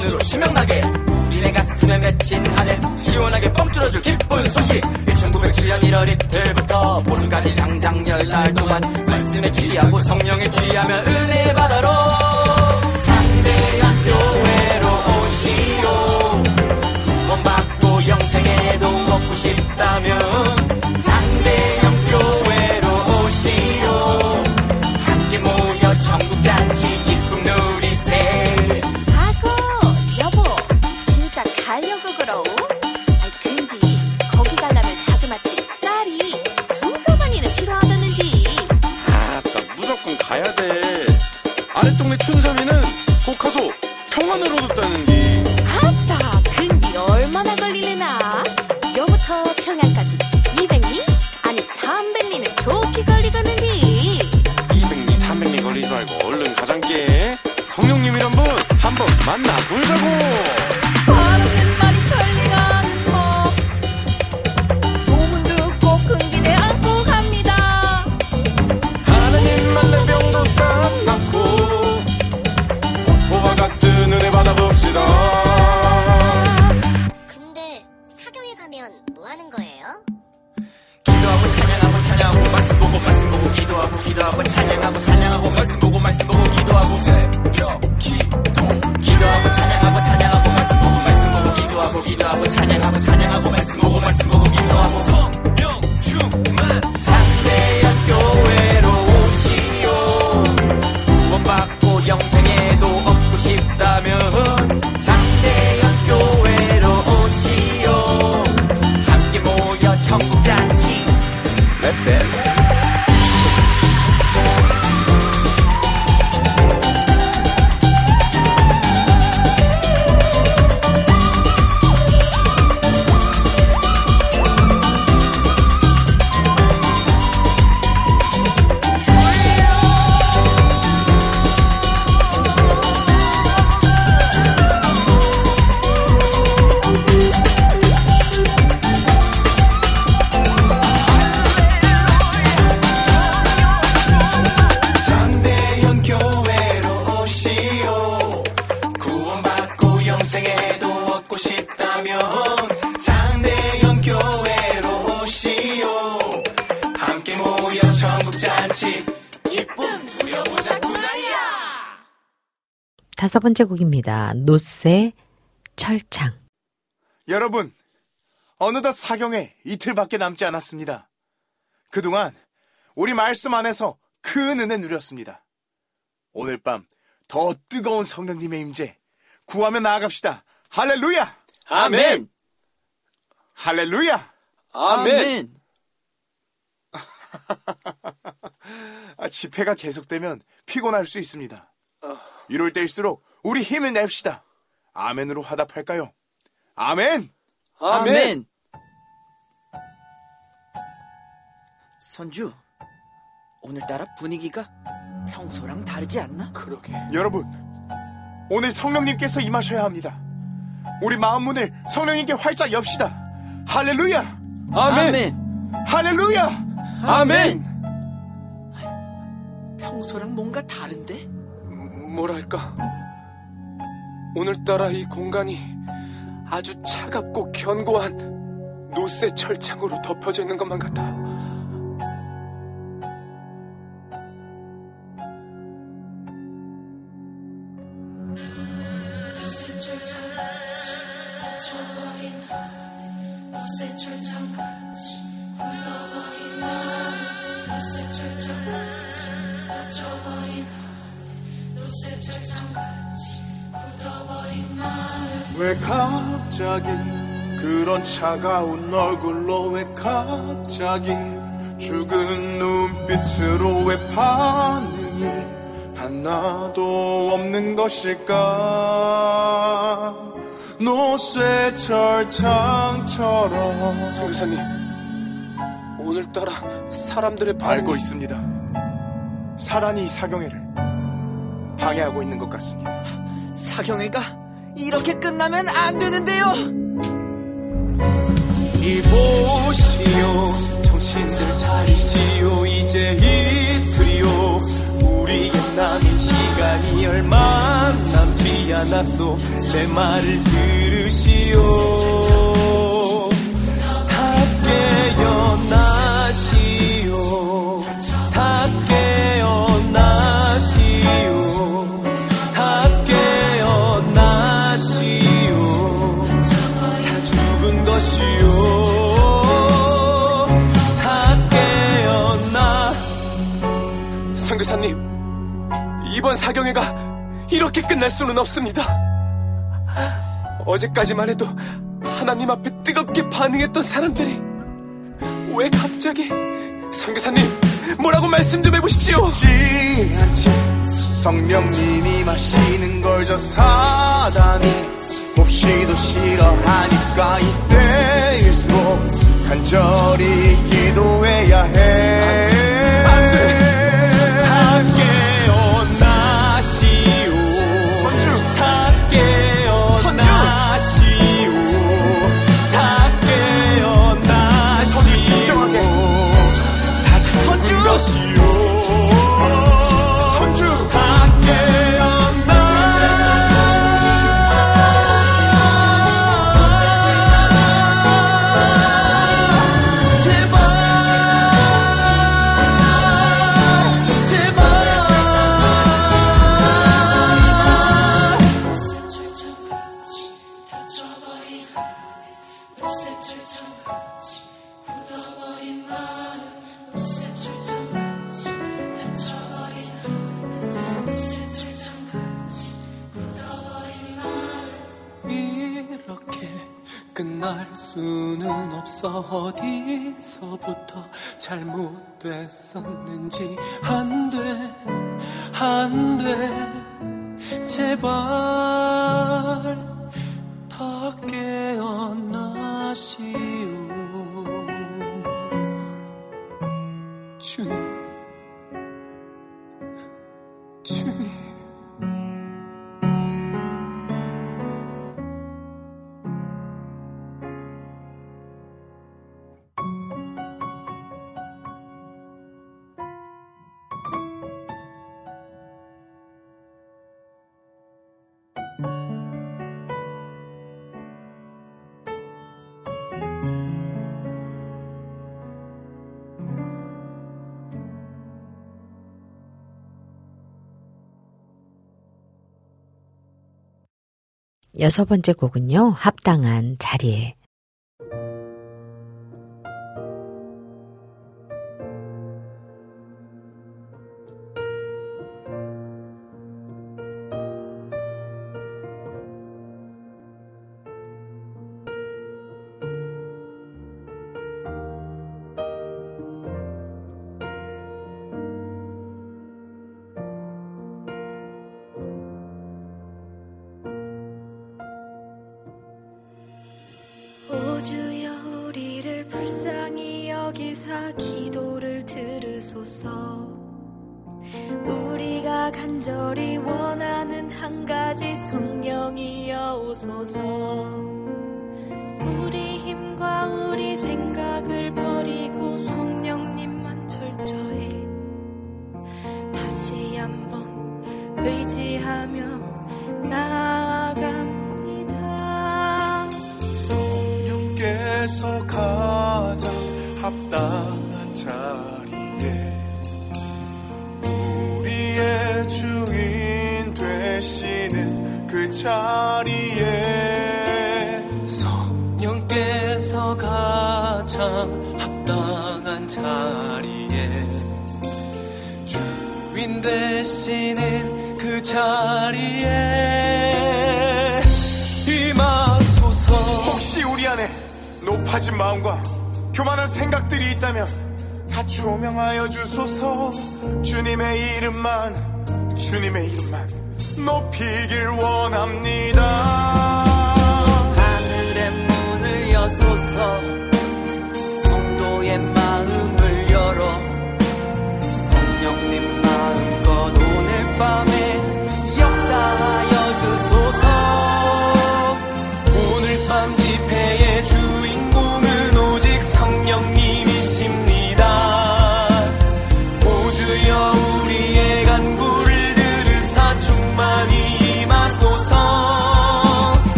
응원으로 신명나게 우리네 가슴에 맺힌 한해 시원하게 뻥 뚫어줄 기쁜 소식. 1907년 1월 2일부터 보름까지 장장열 날 동안 말씀에 취하고 성령에 취하면 은혜 받아로 상대한 교회로 오시오. 구원받고 영생에도 먹고 싶다면 다섯 번째 곡입니다. 노쇠 철창. 여러분 어느덧 사경에 이틀밖에 남지 않았습니다 그동안 우리 말씀 안에서 큰 은혜 누렸습니다 오늘 밤 더 뜨거운 성령님의 임재 구하며 나아갑시다 할렐루야 아멘. 할렐루야 아멘. 아, 집회가 계속되면 피곤할 수 있습니다. 이럴 때일수록 우리 힘을 냅시다. 아멘으로 화답할까요? 아멘! 아멘. 선주 오늘따라 분위기가 평소랑 다르지 않나? 그러게 여러분, 오늘 성령님께서 임하셔야 합니다. 우리 마음 문을 성령님께 활짝 엽시다. 할렐루야! 아멘. 할렐루야! 아멘. 평소랑 뭔가 다른데? 뭐랄까 오늘따라 이 공간이 아주 차갑고 견고한 노쇠 철창으로 덮여져 있는 것만 같아 차가운 얼굴로 왜 갑자기 죽은 눈빛으로 왜 반응이 하나도 없는 것일까? 노쇠철 창처럼 선교사님 오늘따라 사람들의 알고 있습니다. 사단이 이 사경회를 방해하고 있는 것 같습니다. 사경회가 이렇게 끝나면 안 되는데요. 이보시오. 정신들 차리시오. 이제 이틀이요 우리의 남은 시간이 얼마 남지 않았소. 내 말을 들으시오. 다 깨어나 사경회가 이렇게 끝날 수는 없습니다. 어제까지만 해도 하나님 앞에 뜨겁게 반응했던 사람들이 왜 갑자기 선교사님 뭐라고 말씀 좀 해보십시오. 쉽지 않지. 성령님이 마시는 걸 저 사단이 몹시도 싫어하니까 이때일수록 간절히 기도해야 해 벌써 어디서부터 잘못됐었는지 안 돼, 안 돼, 제발 다 깨어나시오. 주님. 여섯 번째 곡은요. 합당한 자리에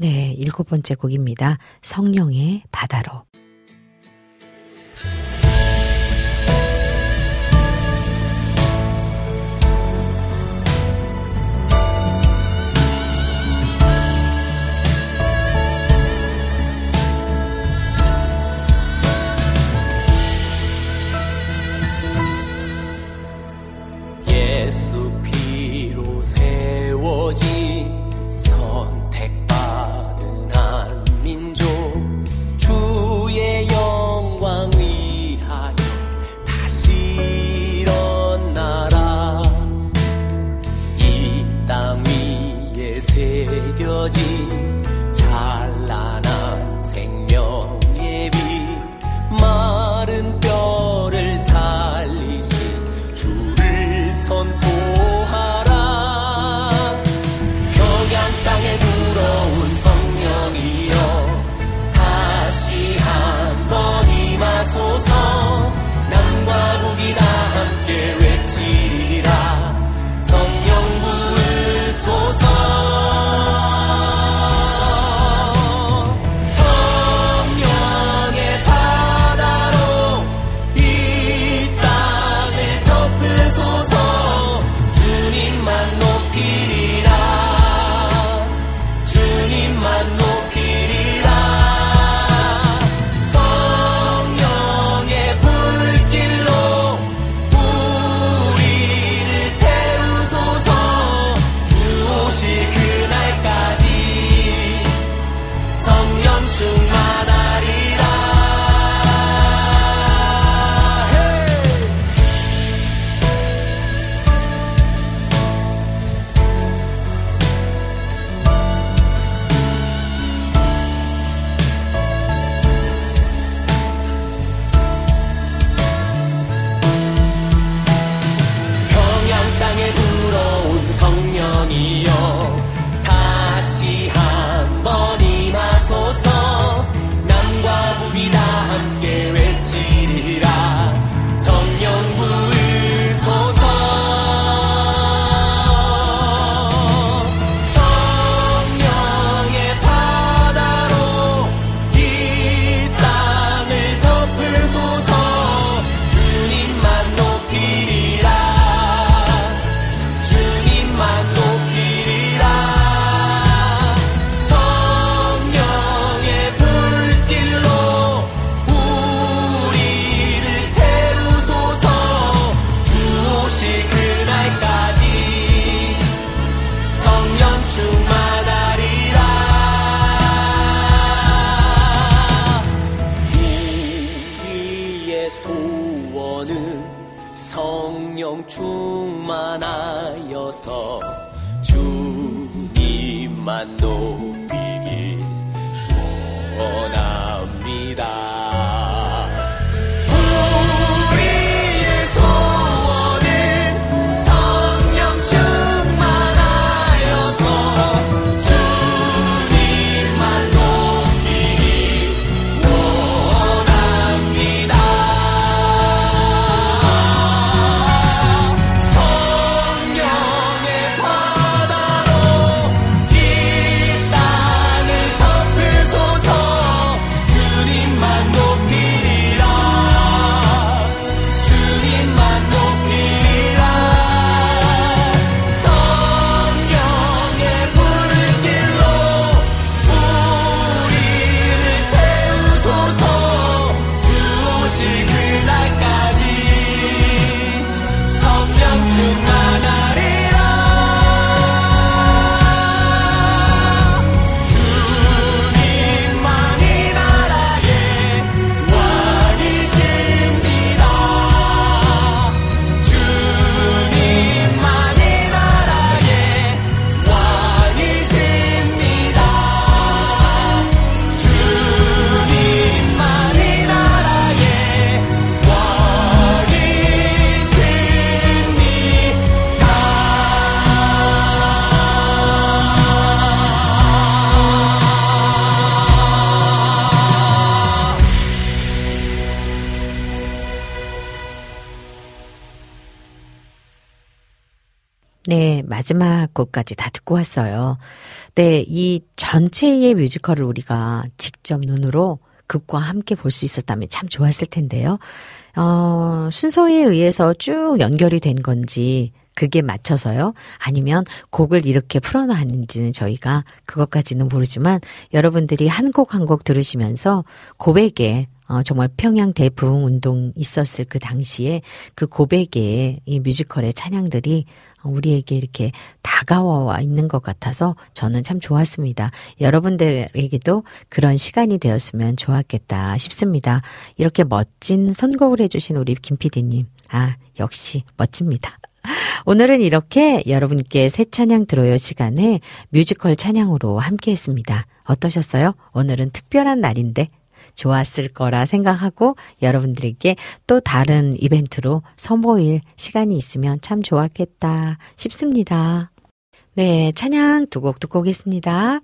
네, 일곱 번째 곡입니다. 성령의 바다로. 곡까지 다 듣고 왔어요. 네, 이 전체의 뮤지컬을 우리가 직접 눈으로 극과 함께 볼 수 있었다면 참 좋았을 텐데요. 어, 순서에 의해서 쭉 연결이 된 건지, 그게 맞춰서요? 아니면 곡을 이렇게 풀어놨는지는 저희가 그것까지는 모르지만 여러분들이 한 곡 한곡 들으시면서 고백에 어, 정말 평양 대부흥 운동 있었을 그 당시에 그 고백의 이 뮤지컬의 찬양들이 우리에게 이렇게 다가와 있는 것 같아서 저는 참 좋았습니다. 여러분들에게도 그런 시간이 되었으면 좋았겠다 싶습니다. 이렇게 멋진 선곡을 해주신 우리 김 PD님. 아, 역시 멋집니다. 오늘은 이렇게 여러분께 새 찬양 들어요 시간에 뮤지컬 찬양으로 함께 했습니다. 어떠셨어요? 오늘은 특별한 날인데 좋았을 거라 생각하고 여러분들에게 또 다른 이벤트로 선보일 시간이 있으면 참 좋았겠다 싶습니다. 네, 찬양 두 곡 듣고 오겠습니다.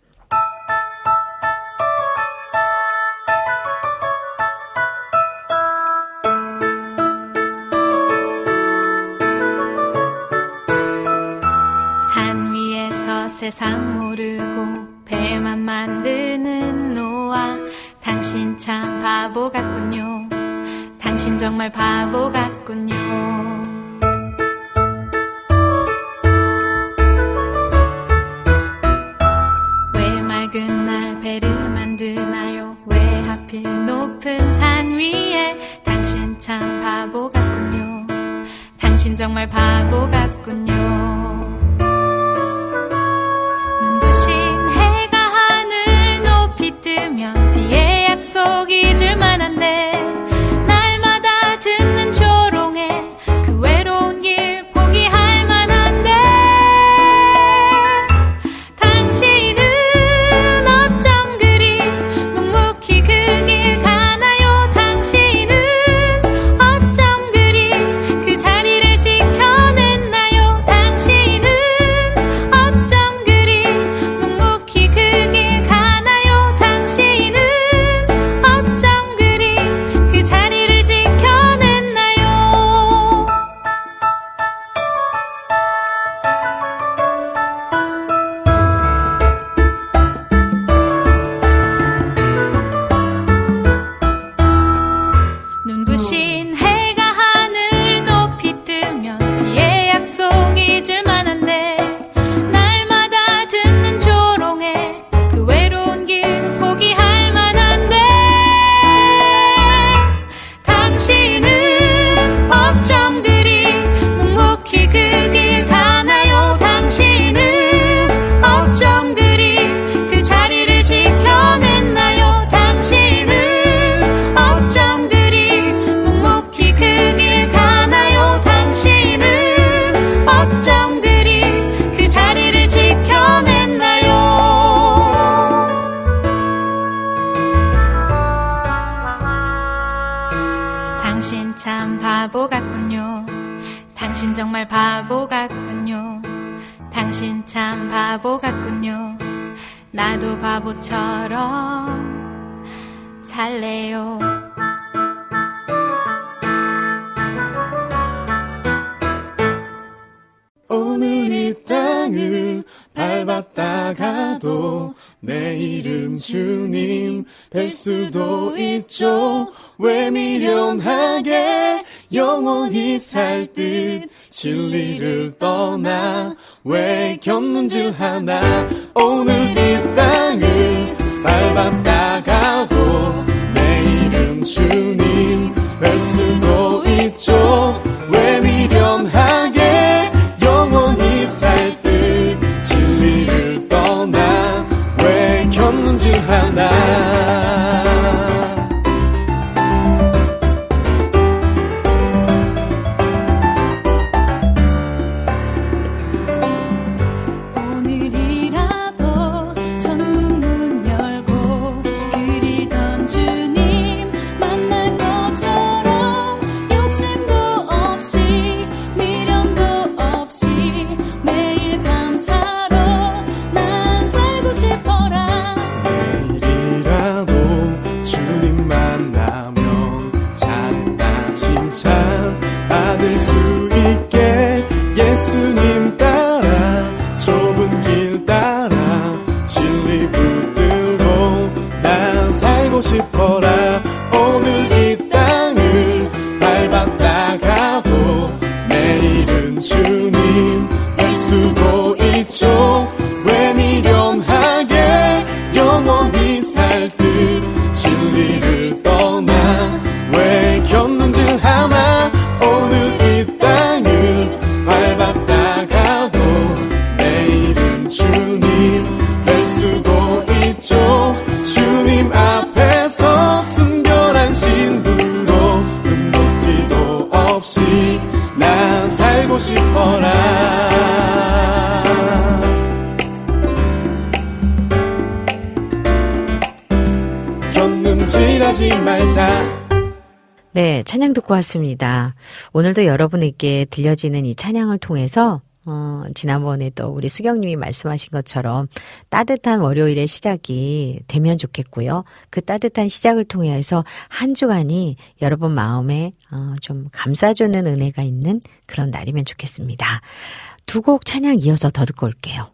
고 왔습니다. 오늘도 여러분에게 들려지는 이 찬양을 통해서 어, 지난번에 또 우리 수경님이 말씀하신 것처럼 따뜻한 월요일의 시작이 되면 좋겠고요. 그 따뜻한 시작을 통해서 한 주간이 여러분 마음에 어, 좀 감싸주는 은혜가 있는 그런 날이면 좋겠습니다. 두 곡 찬양 이어서 더 듣고 올게요.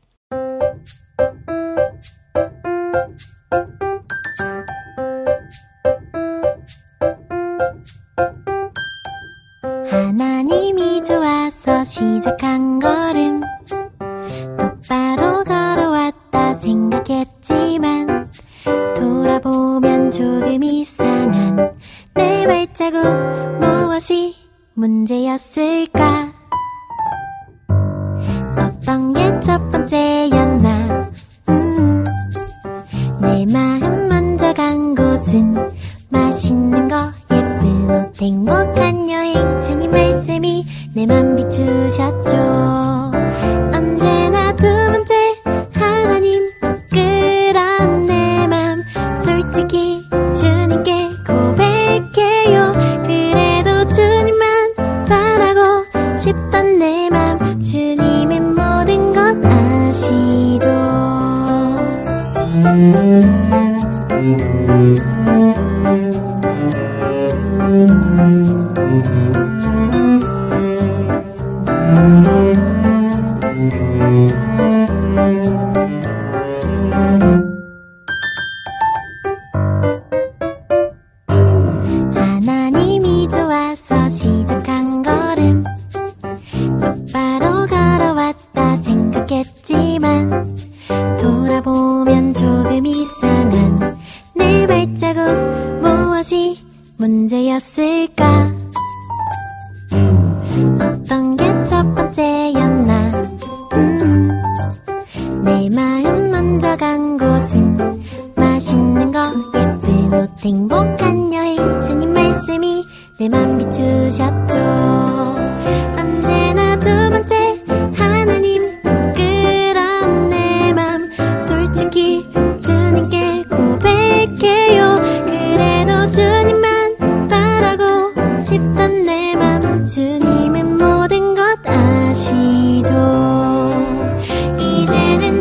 좋아서 시작한 걸음. 똑바로 걸어왔다 생각했지만 돌아보면 조금 이상한 내 발자국 무엇이 문제였을까? 어떤 게 첫 번째였나? 음, 내 마음 먼저 간 곳은 맛있는 거 예쁜 옷 행복한 내맘 비추셨죠? 언제나 두 번째 하나님 부끄러운 내맘 솔직히 주님께 고백해요. 그래도 주님만 바라고 싶던 내 맘 주님은 모든 것 아시죠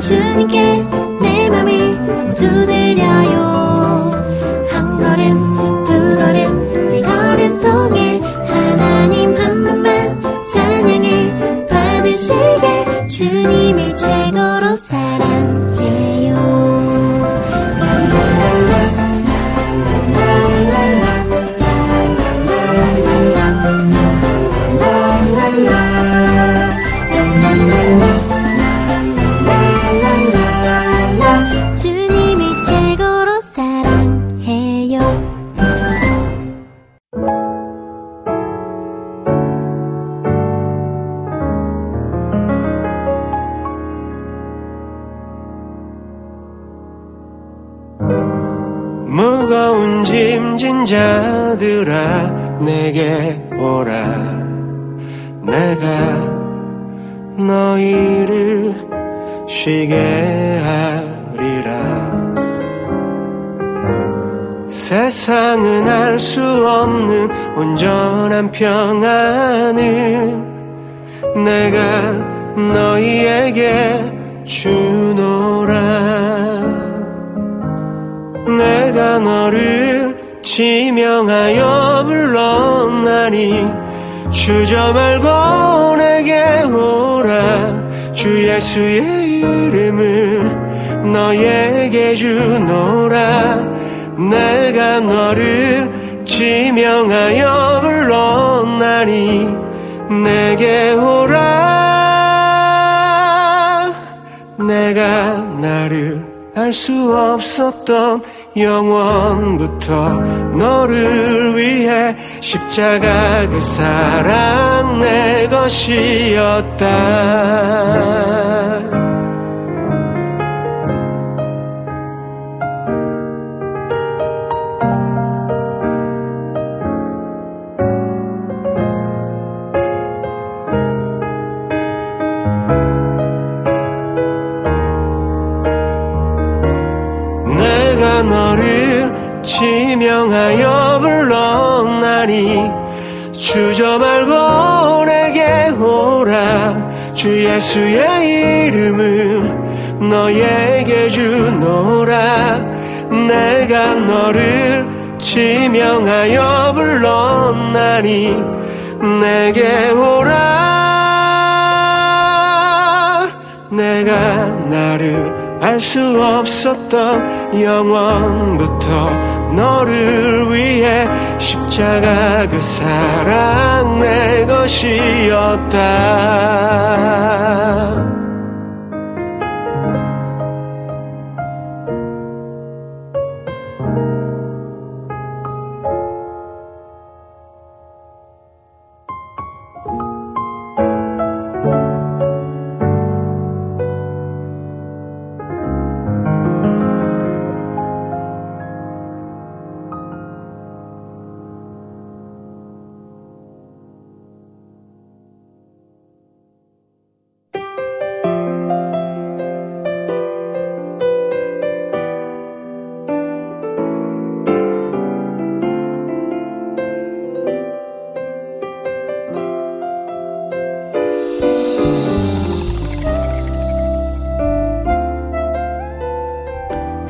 주님께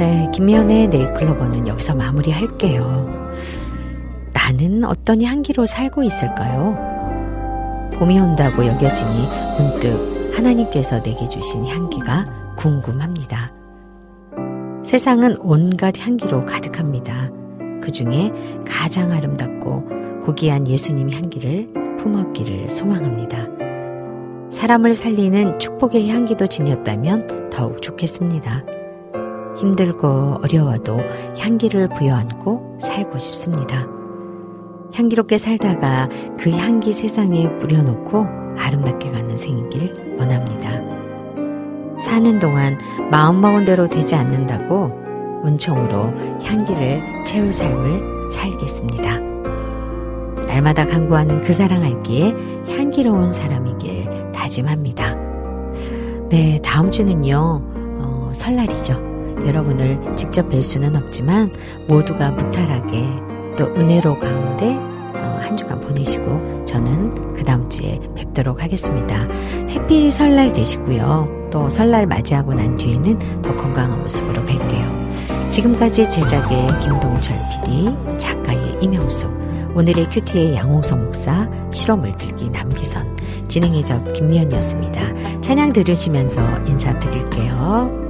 네, 김미연의 네이클로버는 여기서 마무리할게요. 나는 어떤 향기로 살고 있을까요? 봄이 온다고 여겨지니 문득 하나님께서 내게 주신 향기가 궁금합니다. 세상은 온갖 향기로 가득합니다. 그 중에 가장 아름답고 고귀한 예수님 향기를 품었기를 소망합니다. 사람을 살리는 축복의 향기도 지녔다면 더욱 좋겠습니다. 힘들고 어려워도 향기를 부여안고 살고 싶습니다. 향기롭게 살다가 그 향기 세상에 뿌려놓고 아름답게 가는 생이길 원합니다. 사는 동안 마음먹은 대로 되지 않는다고 은총으로 향기를 채울 삶을 살겠습니다. 날마다 간구하는 그 사랑 알기에 향기로운 사람이길 다짐합니다. 네, 다음 주는요, 어, 설날이죠. 여러분을 직접 뵐 수는 없지만 모두가 무탈하게 또 은혜로 가운데 어, 한 주간 보내시고 저는 그 다음 주에 뵙도록 하겠습니다. 해피 설날 되시고요. 또 설날 맞이하고 난 뒤에는 더 건강한 모습으로 뵐게요. 지금까지 제작의 김동철 PD, 작가의 이명숙, 오늘의 큐티의 양홍성 목사, 실험물들기 남기선, 진행의 저 김미연이었습니다. 찬양 들으시면서 인사드릴게요.